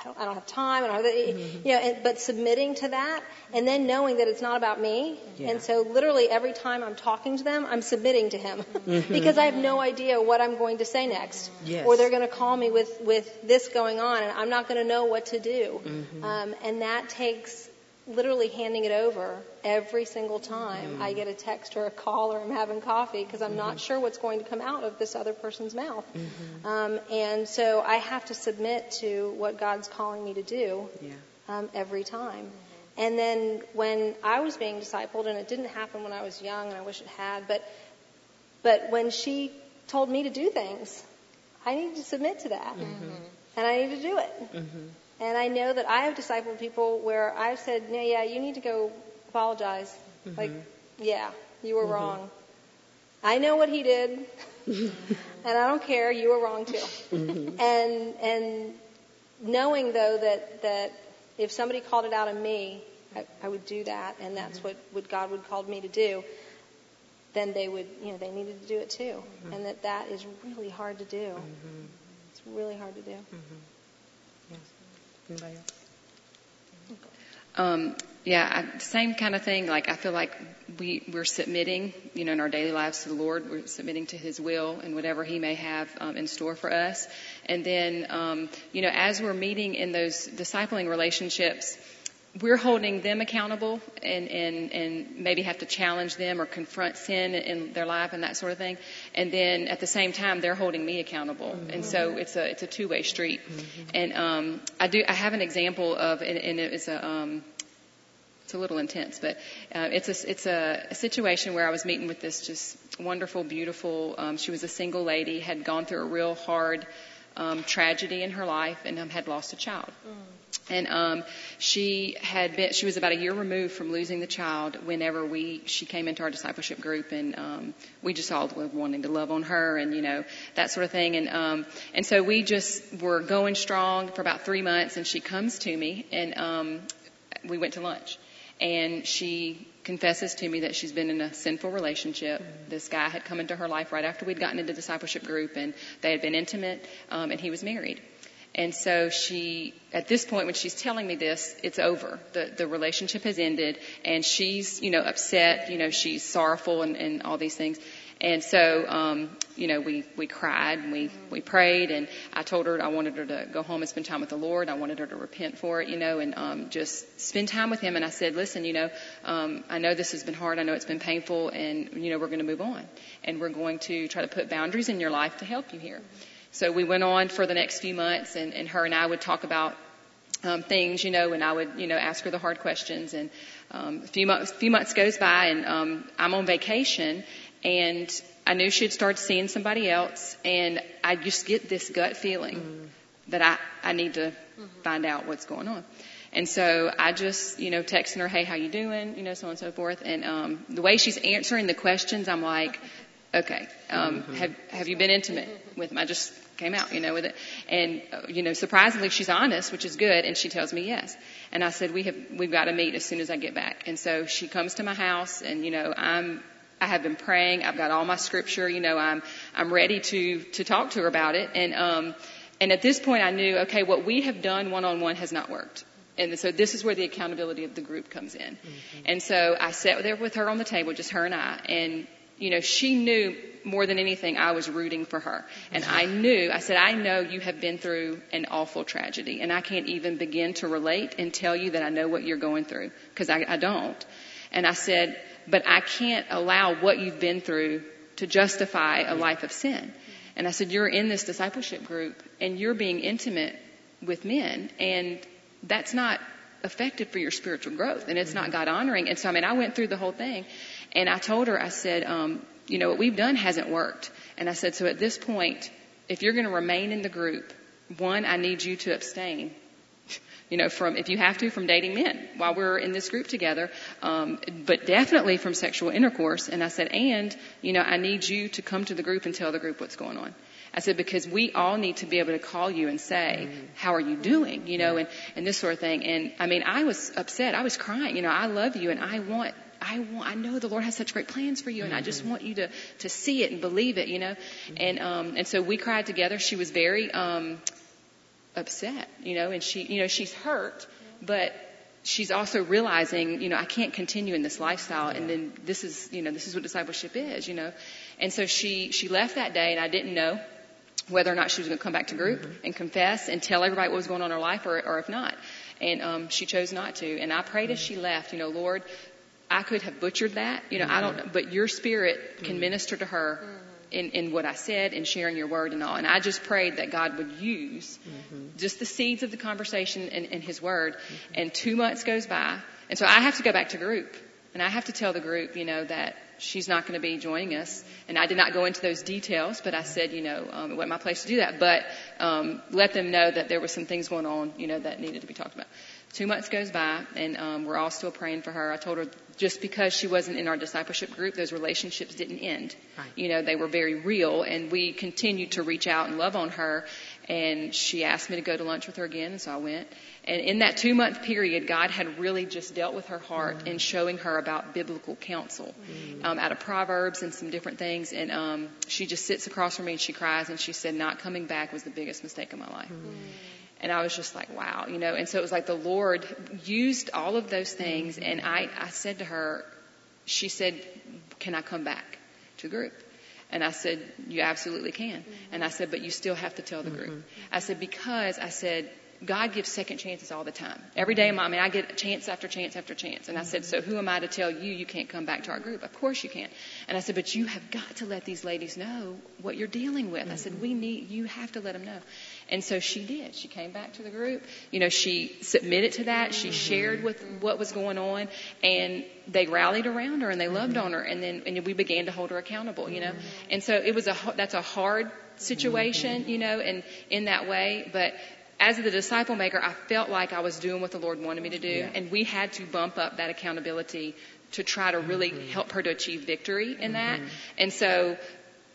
I don't, I don't have time. I don't have the, mm-hmm. you know, and, but submitting to that and then knowing that it's not about me. Yeah. And so literally every time I'm talking to them, I'm submitting to him mm-hmm. because I have no idea what I'm going to say next. Yes. Or they're going to call me with, with this going on and I'm not going to know what to do. Mm-hmm. Um, and that takes literally handing it over every single time mm-hmm. I get a text or a call or I'm having coffee because I'm mm-hmm. not sure what's going to come out of this other person's mouth. Mm-hmm. Um, and so I have to submit to what God's calling me to do yeah. um, every time. Mm-hmm. And then when I was being discipled, and it didn't happen when I was young, and I wish it had, but but when she told me to do things, I needed to submit to that, mm-hmm. and I needed to do it. And I know that I have discipled people where I've said, no, yeah, you need to go apologize. Mm-hmm. Like, yeah, you were mm-hmm. wrong. I know what he did, and I don't care. You were wrong too. Mm-hmm. And and knowing though that that if somebody called it out on me, I, I would do that, and that's mm-hmm. what what God would called me to do. Then they would, you know, they needed to do it too, mm-hmm. and that that is really hard to do. Mm-hmm. It's really hard to do. Anybody else? Um, yeah, I, same kind of thing. Like I feel like we we're submitting, you know, in our daily lives to the Lord. We're submitting to His will and whatever He may have um, in store for us. And then, um, you know, as we're meeting in those discipling relationships, we're holding them accountable and, and, and maybe have to challenge them or confront sin in their life and that sort of thing. And then at the same time, they're holding me accountable. Mm-hmm. And so it's a, it's a two-way street. Mm-hmm. And, um, I do, I have an example of, and, and it's a, um, it's a little intense, but uh, it's a it's a, a situation where I was meeting with this just wonderful, beautiful. Um, she was a single lady, had gone through a real hard um, tragedy in her life, and um, had lost a child. Mm. And um, she had been she was about a year removed from losing the child whenever we she came into our discipleship group and um, we just all were wanting to love on her and you know that sort of thing and um, and so we just were going strong for about three months and she comes to me and um, we went to lunch and she confesses to me that she's been in a sinful relationship. Mm-hmm. This guy had come into her life right after we'd gotten into discipleship group, and they had been intimate, um, and he was married. And so she, at this point, when she's telling me this, it's over. The the relationship has ended, and she's, you know, upset. You know, she's sorrowful and, and all these things. And so, um, you know, we, we cried and we, we prayed and I told her I wanted her to go home and spend time with the Lord. I wanted her to repent for it, you know, and, um, just spend time with Him. And I said, listen, you know, um, I know this has been hard. I know it's been painful and, you know, we're going to move on and we're going to try to put boundaries in your life to help you here. So we went on for the next few months and, and her and I would talk about um, things, you know, and I would, you know, ask her the hard questions. And um, a few months, few months goes by, and um, I'm on vacation, and I knew she had started seeing somebody else, and I just get this gut feeling mm-hmm. that I, I need to mm-hmm. find out what's going on. And so I just, you know, texting her, hey, how you doing? You know, so on and so forth. And um, the way she's answering the questions, I'm like, okay, um, mm-hmm. have have you been intimate with him? I just came out, you know, with it. And uh, you know, surprisingly, she's honest, which is good, and she tells me yes. And I said, we have we've got to meet as soon as I get back. And so she comes to my house, and you know, I'm I have been praying. I've got all my scripture. You know, I'm I'm ready to to talk to her about it. And um, and at this point, I knew, okay, what we have done one on one has not worked. And so this is where the accountability of the group comes in. Mm-hmm. And so I sat there with her on the table, just her and I, and you know, she knew more than anything I was rooting for her. And I knew, I said, I know you have been through an awful tragedy, and I can't even begin to relate and tell you that I know what you're going through, because I, I don't. And I said, but I can't allow what you've been through to justify a life of sin. And I said, you're in this discipleship group and you're being intimate with men and that's not effective for your spiritual growth and it's not mm-hmm. God honoring. And so, I mean, I went through the whole thing and I told her, I said, um, you know, what we've done hasn't worked. And I said, so at this point, if you're going to remain in the group, one, I need you to abstain you know, from if you have to, from dating men while we're in this group together, um, but definitely from sexual intercourse. And I said, and you know, I need you to come to the group and tell the group what's going on. I said, because we all need to be able to call you and say, how are you doing? You know, and, and this sort of thing. And I mean, I was upset. I was crying. You know, I love you and I want, I want, I know the Lord has such great plans for you and I just want you to, to see it and believe it, you know. And, um, and so we cried together. She was very, um, upset, you know, and she, you know, she's hurt, but she's also realizing, you know, I can't continue in this lifestyle and then this is, you know, this is what discipleship is, you know. And so she, she left that day and I didn't know whether or not she was going to come back to group mm-hmm. and confess and tell everybody what was going on in her life or, or if not. And, um, she chose not to. And I prayed mm-hmm. as she left, you know, Lord, I could have butchered that, you know, mm-hmm. I don't, but your spirit can mm-hmm. minister to her mm-hmm in, in what I said and sharing your word and all. And I just prayed that God would use mm-hmm. just the seeds of the conversation and, and His word. Mm-hmm. And two months goes by, and so I have to go back to group, and I have to tell the group, you know, that she's not going to be joining us. And I did not go into those details, but I said, you know, um, it wasn't my place to do that. But um, let them know that there were some things going on, you know, that needed to be talked about. Two months goes by, and um, we're all still praying for her. I told her just because she wasn't in our discipleship group, those relationships didn't end. Right. You know, they were very real, and we continued to reach out and love on her. And she asked me to go to lunch with her again, and so I went. And in that two month period, God had really just dealt with her heart mm. and showing her about biblical counsel mm. um, out of Proverbs and some different things. And um, she just sits across from me and she cries, and she said, "Not coming back was the biggest mistake of my life." Mm. And I was just like, wow, you know, and so it was like the Lord used all of those things. Mm-hmm. And I, I said to her, she said, can I come back to group? And I said, you absolutely can. Mm-hmm. And I said, but you still have to tell the group. Mm-hmm. I said, because I said, God gives second chances all the time. Every day, I mean, I get chance after chance after chance. And I said, so who am I to tell you you can't come back to our group? Of course you can. And I said, but you have got to let these ladies know what you're dealing with. I said, we need, you have to let them know. And so she did. She came back to the group. You know, she submitted to that. She shared with what was going on and they rallied around her and they loved on her. And then, and we began to hold her accountable, you know. And so it was a, that's a hard situation, you know, and in that way, but as the disciple maker, I felt like I was doing what the Lord wanted me to do, yeah. and we had to bump up that accountability to try to really mm-hmm. help her to achieve victory in that. Mm-hmm. And so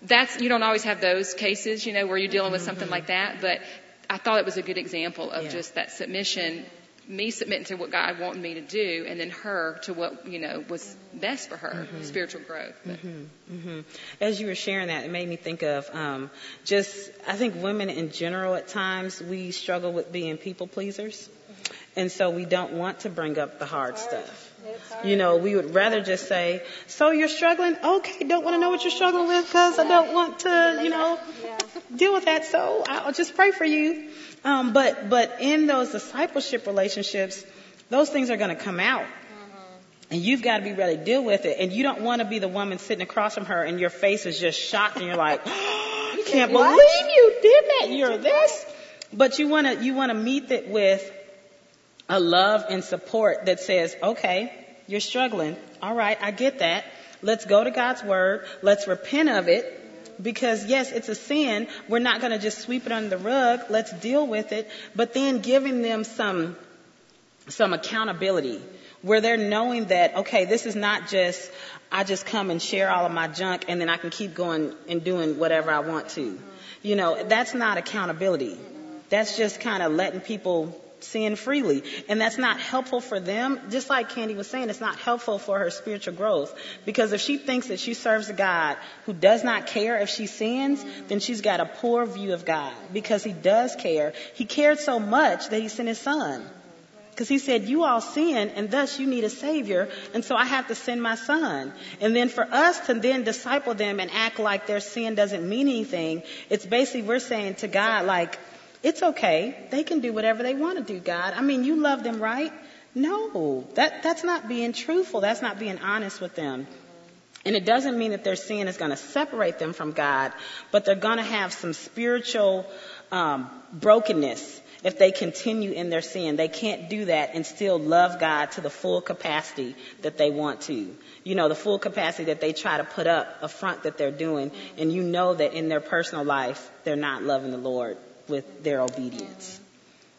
that's you don't always have those cases, you know, where you're dealing with something mm-hmm. like that, but I thought it was a good example of yeah. just that submission me submitting to what God wanted me to do, and then her to what you know was best for her mm-hmm. spiritual growth. Mm-hmm. Mm-hmm. As you were sharing that, it made me think of um, just I think women in general at times we struggle with being people pleasers, and so we don't want to bring up the hard stuff. You know, we would rather just say, "So you're struggling? Okay, don't want to know what you're struggling with because I don't want to, you know, deal with that. So I'll just pray for you." Um, but but in those discipleship relationships, those things are going to come out. And you've got to be ready to deal with it. And you don't want to be the woman sitting across from her and your face is just shocked and you're like, oh, can't believe you did that. You're this. But you want to, you want to meet it with a love and support that says, okay, you're struggling. All right. I get that. Let's go to God's word. Let's repent of it because yes, it's a sin. We're not going to just sweep it under the rug. Let's deal with it. But then giving them some, some accountability where they're knowing that, okay, this is not just, I just come and share all of my junk and then I can keep going and doing whatever I want to. You know, that's not accountability. That's just kind of letting people sin freely. And that's not helpful for them. Just like Kandi was saying, it's not helpful for her spiritual growth. Because if she thinks that she serves a God who does not care if she sins, then she's got a poor view of God. Because he does care. He cared so much that he sent his son. Because he said, you all sin and thus you need a savior. And so I have to send my son. And then for us to then disciple them and act like their sin doesn't mean anything, it's basically we're saying to God like, it's okay. They can do whatever they want to do, God. I mean, you love them, right? No, that, that's not being truthful. That's not being honest with them. And it doesn't mean that their sin is going to separate them from God, but they're going to have some spiritual um, brokenness if they continue in their sin. They can't do that and still love God to the full capacity that they want to. You know, the full capacity that they try to put up a front that they're doing, and you know that in their personal life they're not loving the Lord with their obedience.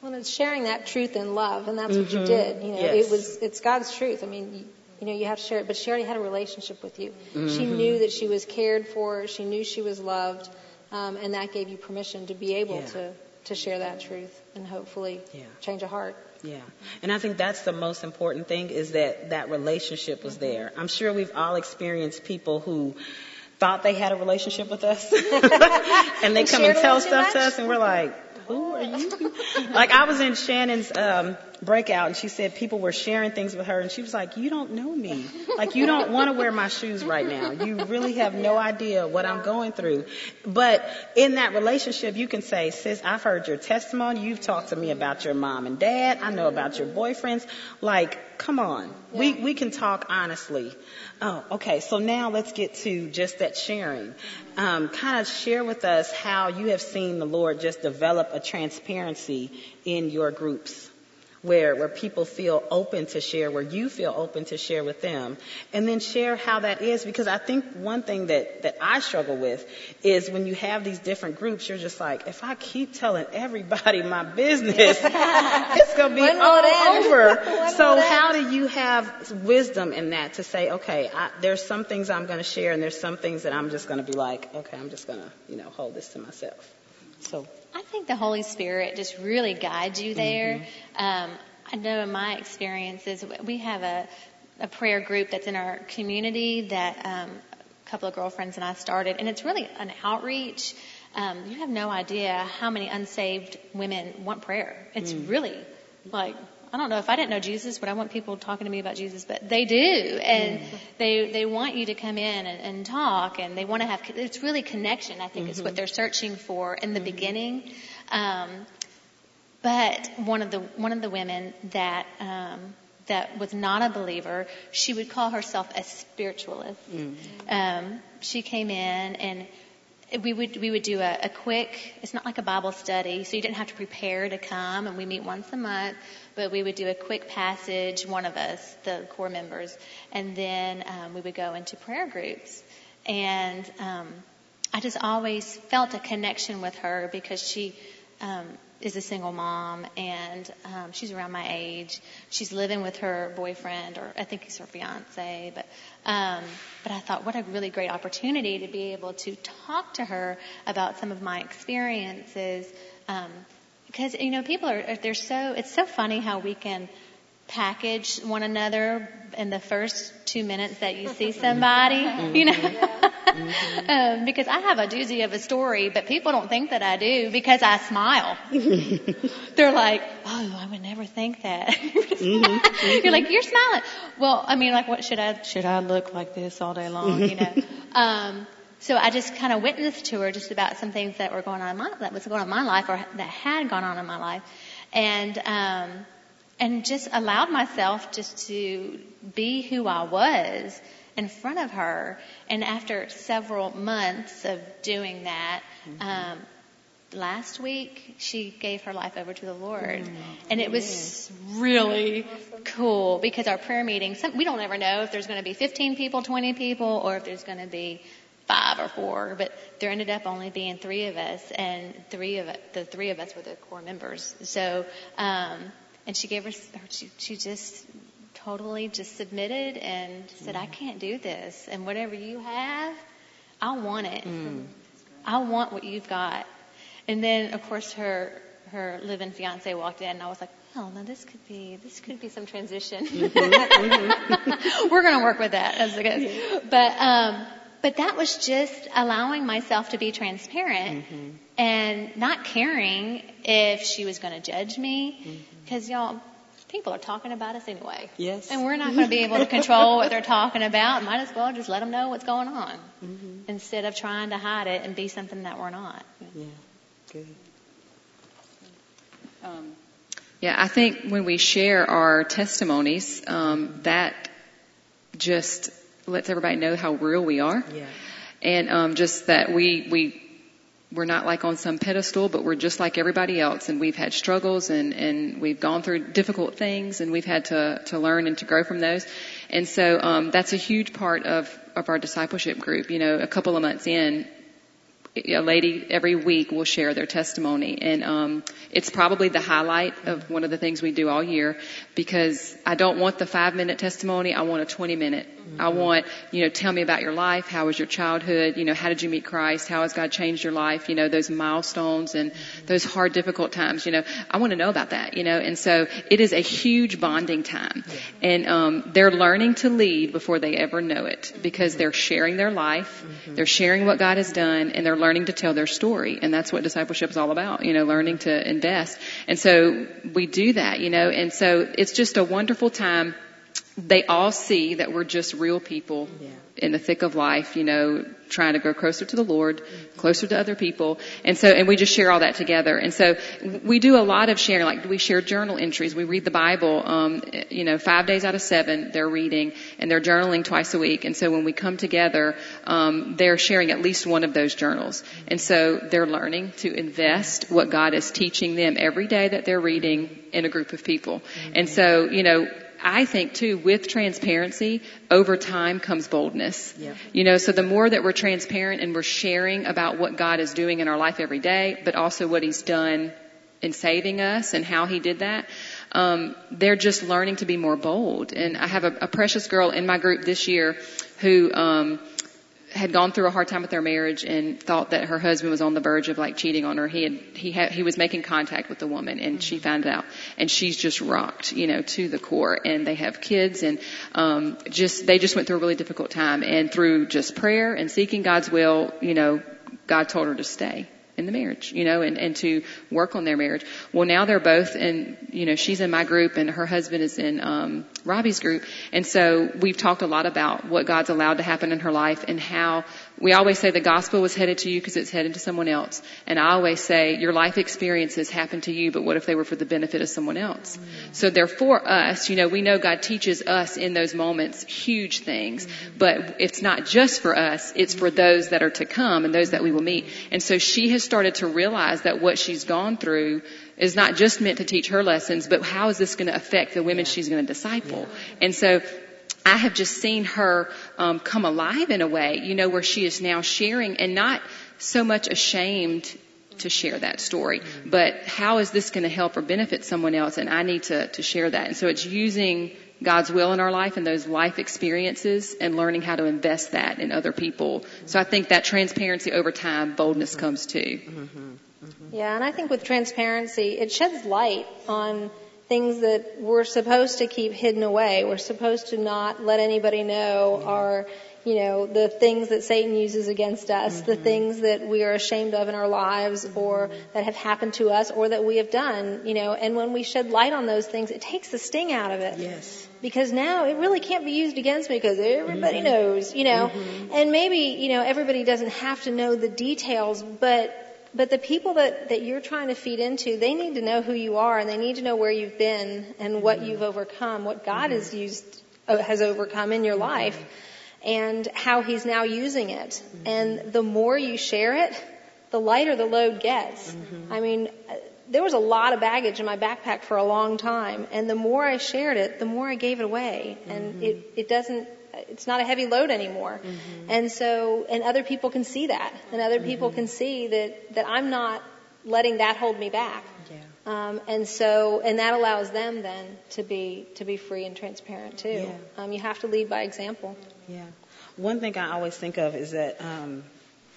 Well, it's sharing that truth in love, and that's mm-hmm. what you mm-hmm. did. You know, yes. it was it's God's truth. I mean, you, you, know, you have to share it. But she already had a relationship with you. Mm-hmm. She knew that she was cared for. She knew she was loved, um, and that gave you permission to be able yeah. to to share that truth and hopefully yeah. change a heart. Yeah. And I think that's the most important thing is that that relationship was mm-hmm. there. I'm sure we've all experienced people who thought they had a relationship with us. and they come and tell stuff to us and we're like, who are you? like I was in Shannon's um breakout and she said people were sharing things with her and she was like, You don't know me. Like you don't want to wear my shoes right now. You really have no idea what I'm going through. But in that relationship you can say, Sis, I've heard your testimony, you've talked to me about your mom and dad, I know about your boyfriends. Like, come on. We we can talk honestly. Oh, okay. So now let's get to just that sharing. Um, kind of share with us how you have seen the Lord just develop a transparency in your groups where, where people feel open to share, where you feel open to share with them. And then share how that is because I think one thing that, that I struggle with is when you have these different groups, you're just like, if I keep telling everybody my business, it's going to be all over. so how do you have wisdom in that to say, okay, I, there's some things I'm going to share and there's some things that I'm just going to be like, okay, I'm just going to, you know, hold this to myself. So I think the Holy Spirit just really guides you there. Mm-hmm. Um, I know in my experiences, we have a, a prayer group that's in our community that um, a couple of girlfriends and I started, and it's really an outreach. um, you have no idea how many unsaved women want prayer. It's mm. really like I don't know if I didn't know Jesus, but I want people talking to me about Jesus, but they do, and mm. they they want you to come in and, and talk, and they want to have. It's really connection. I think mm-hmm. is what mm-hmm. they're searching for in the mm-hmm. beginning. Um, but one of the one of the women that um, that was not a believer, she would call herself a spiritualist. Mm-hmm. Um, she came in and we would we would do a, a quick. It's not like a Bible study, so you didn't have to prepare to come. And we meet once a month, but we would do a quick passage, one of us, the core members, and then um, we would go into prayer groups. And um, I just always felt a connection with her because she um, is a single mom and um, she's around my age. She's living with her boyfriend, or I think he's her fiance. But um, but I thought, what a really great opportunity to be able to talk to her about some of my experiences. Um, because you know, people are they're so it's so funny how we can package one another in the first two minutes that you see somebody, you know. Mm-hmm. um, because I have a doozy of a story, but people don't think that I do because I smile. They're like, "Oh, I would never think that." mm-hmm. You're like, "You're smiling." Well, I mean, like, what should I should I look like this all day long? You know. um, so I just kind of witnessed to her just about some things that were going on in my that was going on in my life or that had gone on in my life, and um, and just allowed myself just to be who I was in front of her. And after several months of doing that, mm-hmm. um, last week she gave her life over to the Lord. Mm-hmm. And it was really cool because our prayer meetings, we don't ever know if there's going to be 15 people, 20 people, or if there's going to be five or four, but there ended up only being three of us, and three of the three of us were the core members. So, um, and she gave her, she, she just totally just submitted and said, mm. I can't do this. And whatever you have, I want it. Mm. I want what you've got. And then, of course, her, her living fiance walked in and I was like, well, now this could be, this could be some transition. Mm-hmm. mm-hmm. We're going to work with that as it goes. But, um, but that was just allowing myself to be transparent mm-hmm. and not caring if she was going to judge me. Because mm-hmm. y'all, people are talking about us anyway. Yes. And we're not going to be able to control what they're talking about. Might as well just let them know what's going on mm-hmm. instead of trying to hide it and be something that we're not. Yeah. Good. Um, yeah, I think when we share our testimonies, um, that just lets everybody know how real we are. Yeah. And um, just that we we we're not like on some pedestal, but we're just like everybody else, and we've had struggles and and we've gone through difficult things, and we've had to to learn and to grow from those. And so um, that's a huge part of of our discipleship group. You know, a couple of months in, a lady every week will share their testimony. And um, it's probably the highlight of one of the things we do all year because i don't want the five minute testimony. I want a 20 minute mm-hmm. i want you know tell me about your life. How was your childhood? You know how did you meet christ? How has god changed your life? You know those milestones and those hard difficult times you know. I want to know about that you know. And so it is a huge bonding time. Yeah. and um, they're learning to lead before they ever know it because mm-hmm. they're sharing their life mm-hmm. they're sharing what god has done and they're learning to tell their story. And that's what discipleship is all about, you know, learning to invest. And so we do that, you know, and so it's just a wonderful time. They all see that we're just real people. Yeah in the thick of life, you know, trying to grow closer to the Lord, closer to other people. And so, and we just share all that together. And so we do a lot of sharing, like we share journal entries. We read the Bible, um, you know, five days out of seven, they're reading and they're journaling twice a week. And so when we come together, um, they're sharing at least one of those journals. And so they're learning to invest what God is teaching them every day that they're reading in a group of people. And so, you know, I think too, with transparency, over time comes boldness. Yeah. You know, so the more that we're transparent and we're sharing about what God is doing in our life every day, but also what He's done in saving us and how He did that, um, they're just learning to be more bold. And I have a, a precious girl in my group this year who, um, had gone through a hard time with their marriage and thought that her husband was on the verge of like cheating on her. He had, he had, he was making contact with the woman and she found out and she's just rocked, you know, to the core and they have kids and, um, just, they just went through a really difficult time and through just prayer and seeking God's will, you know, God told her to stay. In the marriage, you know, and, and to work on their marriage. Well, now they're both in, you know, she's in my group and her husband is in, um, Robby's group. And so we've talked a lot about what God's allowed to happen in her life and how we always say the gospel was headed to you because it's headed to someone else. And I always say your life experiences happened to you, but what if they were for the benefit of someone else? Mm-hmm. So therefore us, you know, we know God teaches us in those moments huge things, mm-hmm. but it's not just for us, it's for those that are to come and those that we will meet. And so she has started to realize that what she's gone through is not just meant to teach her lessons, but how is this going to affect the women she's going to disciple? And so I have just seen her um, come alive in a way, you know, where she is now sharing and not so much ashamed to share that story, but how is this going to help or benefit someone else? And I need to, to share that. And so it's using God's will in our life and those life experiences and learning how to invest that in other people. So I think that transparency over time, boldness comes too. Yeah, and I think with transparency, it sheds light on things that we're supposed to keep hidden away. We're supposed to not let anybody know our, you know, the things that Satan uses against us, mm-hmm. the things that we are ashamed of in our lives or that have happened to us or that we have done, you know, and when we shed light on those things, it takes the sting out of it. Yes. Because now it really can't be used against me because everybody mm-hmm. knows, you know, mm-hmm. and maybe, you know, everybody doesn't have to know the details, but but the people that, that you're trying to feed into, they need to know who you are and they need to know where you've been and what mm-hmm. you've overcome, what God mm-hmm. has used, uh, has overcome in your mm-hmm. life and how he's now using it. Mm-hmm. And the more you share it, the lighter the load gets. Mm-hmm. I mean, uh, there was a lot of baggage in my backpack for a long time and the more I shared it, the more I gave it away. And mm-hmm. it, it doesn't, it's not a heavy load anymore. Mm-hmm. And so, and other people can see that, and other mm-hmm. people can see that that I'm not letting that hold me back. Yeah. Um, and so, and that allows them then to be to be free and transparent too. Yeah. Um, you have to lead by example. Yeah. One thing I always think of is that um,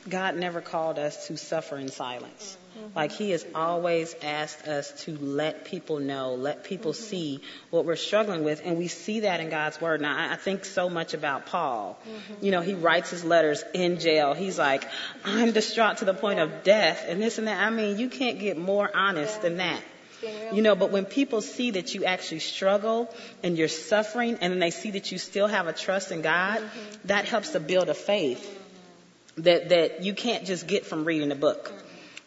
God never called us to suffer in silence. Mm-hmm. Like He has always asked us to let people know, let people mm-hmm. see what we're struggling with, and we see that in God's Word. Now, I, I think so much about Paul. Mm-hmm. You know, he writes his letters in jail. He's like, I'm distraught to the point of death, and this and that. I mean, you can't get more honest yeah. than that. You know, but when people see that you actually struggle and you're suffering, and then they see that you still have a trust in God, mm-hmm. that helps to build a faith that that you can't just get from reading a book.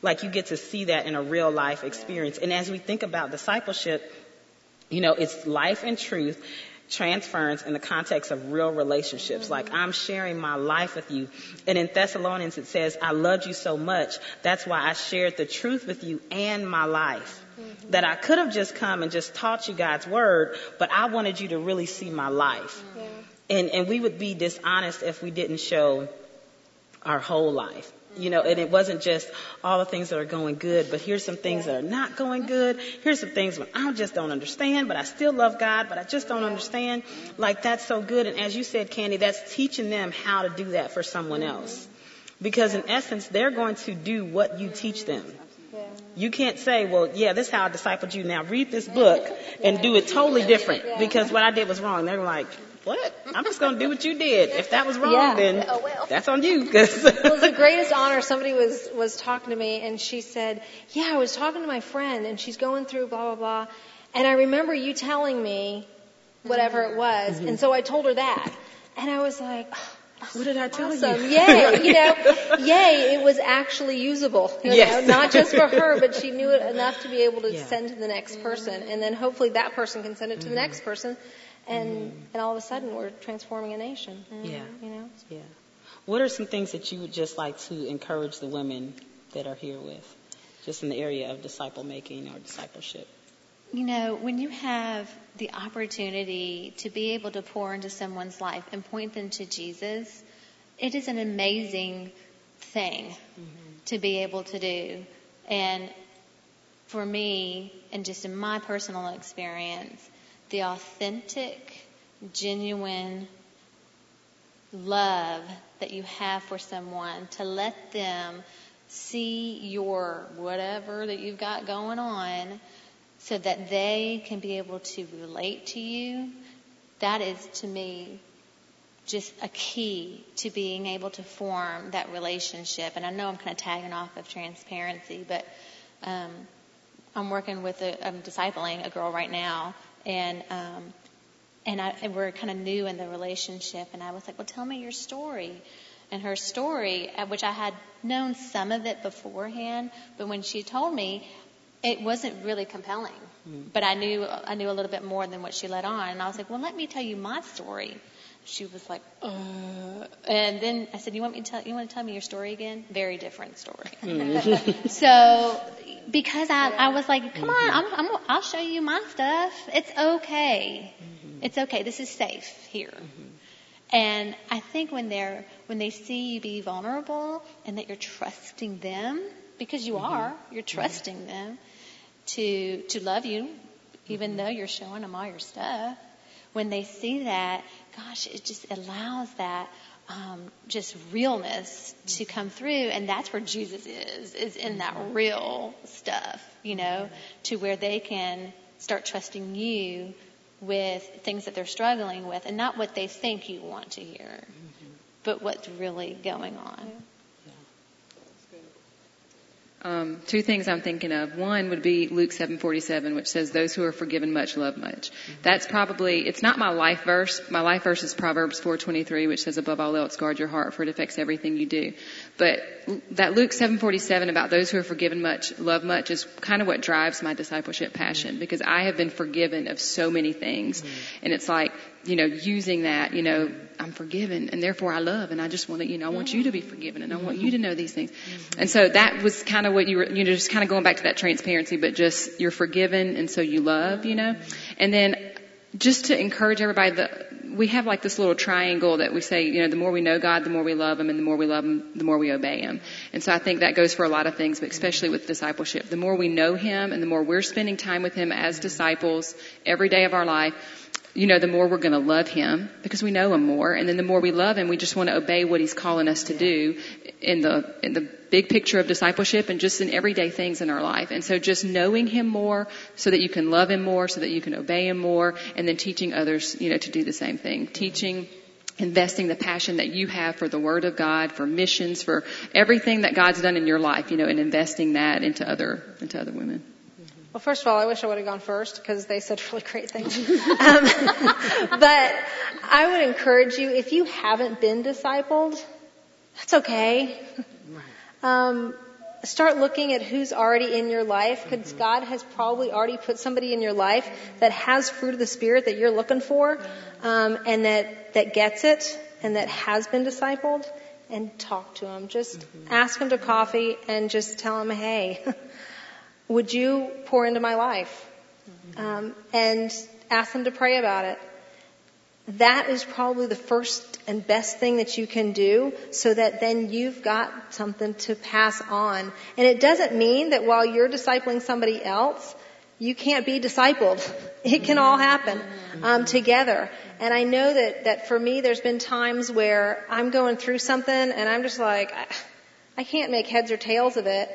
Like you get to see that in a real life experience. And as we think about discipleship, you know, it's life and truth transference in the context of real relationships. Like I'm sharing my life with you. And in Thessalonians it says, I loved you so much. That's why I shared the truth with you and my life. Mm-hmm. That I could have just come and just taught you God's word, but I wanted you to really see my life. Yeah. And, and we would be dishonest if we didn't show our whole life. You know, and it wasn't just all the things that are going good, but here's some things that are not going good. Here's some things when I just don't understand, but I still love God, but I just don't understand. Like that's so good. And as you said, Kandi, that's teaching them how to do that for someone else. Because in essence, they're going to do what you teach them. You can't say, well, yeah, this is how I discipled you. Now read this book and do it totally different because what I did was wrong. They're like, what? I'm just going to do what you did. If that was wrong, yeah. then oh, well. that's on you. Cause it was the greatest honor. Somebody was was talking to me, and she said, "Yeah, I was talking to my friend, and she's going through blah blah blah, and I remember you telling me whatever it was, mm-hmm. and so I told her that, and I was like." Oh, what did I tell awesome. you? Yay, you know, yay, it was actually usable. You yes. know, not just for her, but she knew it enough to be able to yeah. send to the next person. And then hopefully that person can send it to mm-hmm. the next person and mm-hmm. and all of a sudden we're transforming a nation. Yeah. You know. Yeah. What are some things that you would just like to encourage the women that are here with, just in the area of disciple making or discipleship? You know, when you have the opportunity to be able to pour into someone's life and point them to Jesus, it is an amazing thing mm-hmm. to be able to do. And for me, and just in my personal experience, the authentic, genuine love that you have for someone, to let them see your whatever that you've got going on so that they can be able to relate to you, that is to me just a key to being able to form that relationship. And I know I'm kind of tagging off of transparency, but um, I'm working with a, I'm discipling a girl right now, and um, and, I, and we're kind of new in the relationship. And I was like, well, tell me your story. And her story, uh, which I had known some of it beforehand, but when she told me, it wasn't really compelling. Mm. But I knew I knew a little bit more than what she let on, and I was like, well, let me tell you my story. She was like, uh, and then I said, you want me to tell you want to tell me your story again? Very different story. Mm. so because I I was like, come mm-hmm. on, I'm, I'm I'll show you my stuff. It's okay. Mm-hmm. It's okay. This is safe here. Mm-hmm. And I think when they're when they see you be vulnerable and that you're trusting them because you mm-hmm. are, you're trusting mm-hmm. them to to love you, even mm-hmm. though you're showing them all your stuff. When they see that, gosh, it just allows that um, just realness to come through, and that's where Jesus is, is in that mm-hmm. real stuff, you know, mm-hmm. to where they can start trusting you with things that they're struggling with, and not what they think you want to hear, mm-hmm. but what's really going on. Um, two things I'm thinking of. One would be Luke 7:47, which says, "Those who are forgiven much love much." Mm-hmm. That's probably it's not my life verse. My life verse is Proverbs 4:23, which says, "Above all else, guard your heart, for it affects everything you do." But that Luke 7:47 about those who are forgiven much love much is kind of what drives my discipleship passion mm-hmm. because I have been forgiven of so many things, mm-hmm. and it's like you know, using that, you know, I'm forgiven and therefore I love and I just want to, you know, I want you to be forgiven and I want you to know these things. Mm-hmm. And so that was kind of what you were, you know, just kind of going back to that transparency, but just you're forgiven and so you love, you know. And then just to encourage everybody, the, we have like this little triangle that we say, you know, the more we know God, the more we love Him, and the more we love Him, the more we obey Him. And so I think that goes for a lot of things, but especially with discipleship. The more we know Him and the more we're spending time with Him as disciples every day of our life, you know, the more we're going to love him because we know him more. And then the more we love him, we just want to obey what he's calling us to do in the, in the big picture of discipleship and just in everyday things in our life. And so just knowing him more so that you can love him more, so that you can obey him more, and then teaching others, you know, to do the same thing. Teaching, investing the passion that you have for the Word of God, for missions, for everything that God's done in your life, you know, and investing that into other, into other women. Well, first of all, I wish I would have gone first because they said really great things. um, but I would encourage you, if you haven't been discipled, that's okay. Um, start looking at who's already in your life because mm-hmm. God has probably already put somebody in your life that has fruit of the Spirit that you're looking for um, and that, that gets it and that has been discipled and talk to them. Just mm-hmm. ask them to coffee and just tell them, hey, would you pour into my life? Um, and ask them to pray about it. That is probably the first and best thing that you can do so that then you've got something to pass on. And it doesn't mean that while you're discipling somebody else, you can't be discipled. It can all happen um, together. And I know that that for me, there's been times where I'm going through something and I'm just like, I, I can't make heads or tails of it.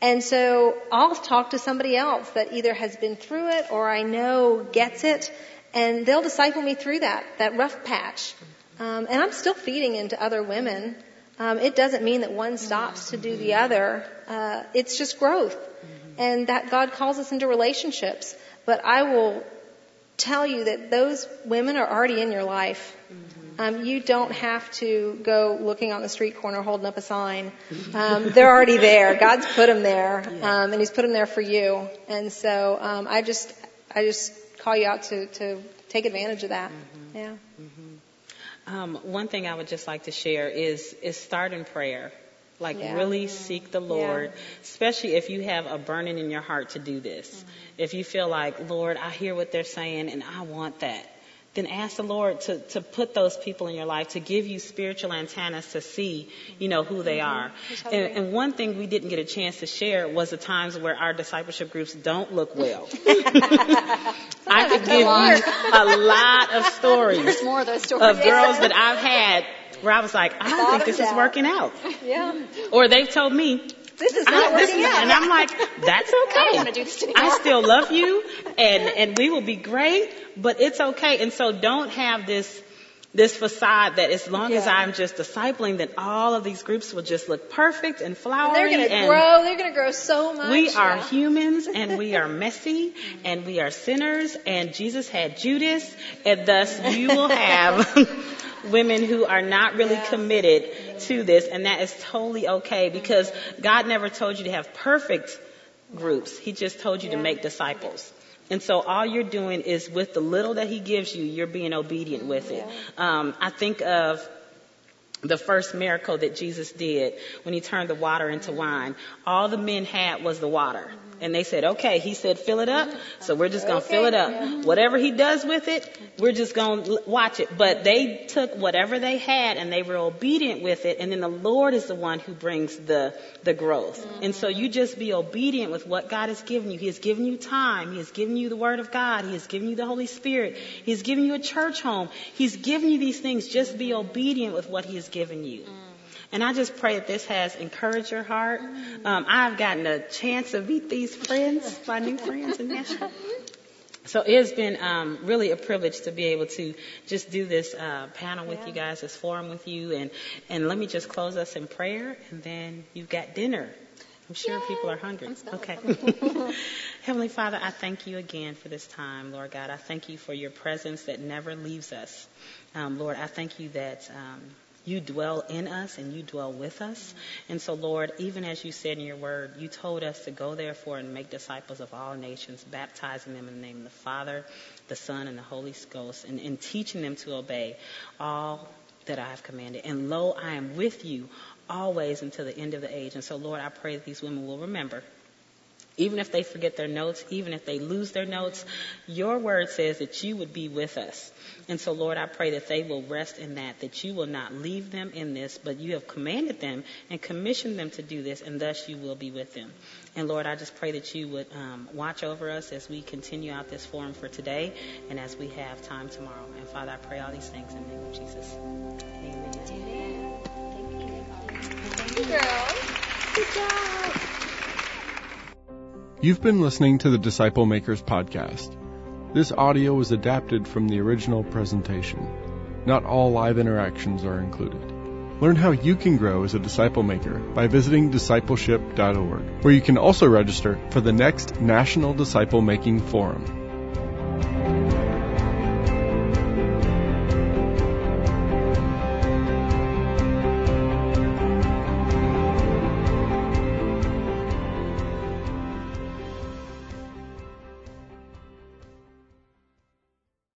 And so I'll talk to somebody else that either has been through it or I know gets it, and they'll disciple me through that, that rough patch. Um, and I'm still feeding into other women. Um, it doesn't mean that one stops to do the other. Uh, it's just growth. And that God calls us into relationships. But I will tell you that those women are already in your life. Um, you don't have to go looking on the street corner holding up a sign. Um, they're already there. God's put them there, um, and He's put them there for you. And so um, I just, I just call you out to to take advantage of that. Mm-hmm. Yeah. Mm-hmm. Um, one thing I would just like to share is is start in prayer. Like yeah. really seek the Lord, yeah. especially if you have a burning in your heart to do this. Mm-hmm. If you feel like, Lord, I hear what they're saying and I want that then ask the Lord to, to put those people in your life, to give you spiritual antennas to see, you know, who they are. And, and one thing we didn't get a chance to share was the times where our discipleship groups don't look well. I could give you a lot of stories, of, those stories. of girls that I've had where I was like, I don't think this is working out. Yeah. Or they've told me, this is not working out. And I'm like, that's okay. I don't want to do this anymore. I still love you and, and we will be great, but it's okay. And so don't have this, this facade that as long as I'm just discipling, then all of these groups will just look perfect and And flowery. they're going to grow. They're going to grow so much. we are Yeah. humans and we are messy and we are sinners and Jesus had Judas and thus you will have women who are not really Yeah. committed to this and that is totally okay because God never told you to have perfect groups. He just told you to make disciples. And so all you're doing is with the little that he gives you, you're being obedient with it. Um, I think of the first miracle that Jesus did when he turned the water into wine. All the men had was the water. And they said, okay, he said fill it up, so we're just going to fill it up. Whatever he does with it, we're just to watch it. But they took whatever they had and they were obedient with it. And then the Lord is the one who brings the, the growth. And so you just be obedient with what God has given you. He has given you time. He has given you the Word of God. He has given you the Holy Spirit. He has given you a church home. He's given you these things. Just be obedient with what He has given you. Mm. And I just pray that this has encouraged your heart. Um, I've gotten a chance to meet these friends, my new friends in Nashville. So it's been um, really a privilege to be able to just do this uh, panel with you guys, this forum with you, and and let me just close us in prayer, and then you've got dinner. I'm sure people are hungry. Okay. Heavenly Father, I thank you again for this time, Lord God. I thank you for your presence that never leaves us. Um, Lord, I thank you that um, you dwell in us and you dwell with us. And so, Lord, even as you said in your word, you told us to go therefore and make disciples of all nations, baptizing them in the name of the Father, the Son, and the Holy Ghost, and, and teaching them to obey all that I have commanded. And lo, I am with you always until the end of the age. And so, Lord, I pray that these women will remember even if they forget their notes, even if they lose their notes, your word says that you would be with us. And so, Lord, I pray that they will rest in that, that you will not leave them in this, but you have commanded them and commissioned them to do this, and thus you will be with them. And Lord, I just pray that you would um, watch over us as we continue out this forum for today and as we have time tomorrow. And Father, I pray all these things in the name of Jesus. Amen. Thank you, girls. Good job. You've been listening to the Disciple Makers podcast. This audio was adapted from the original presentation. Not all live interactions are included. Learn how you can grow as a disciple maker by visiting discipleship.org, where you can also register for the next National Disciple Making Forum.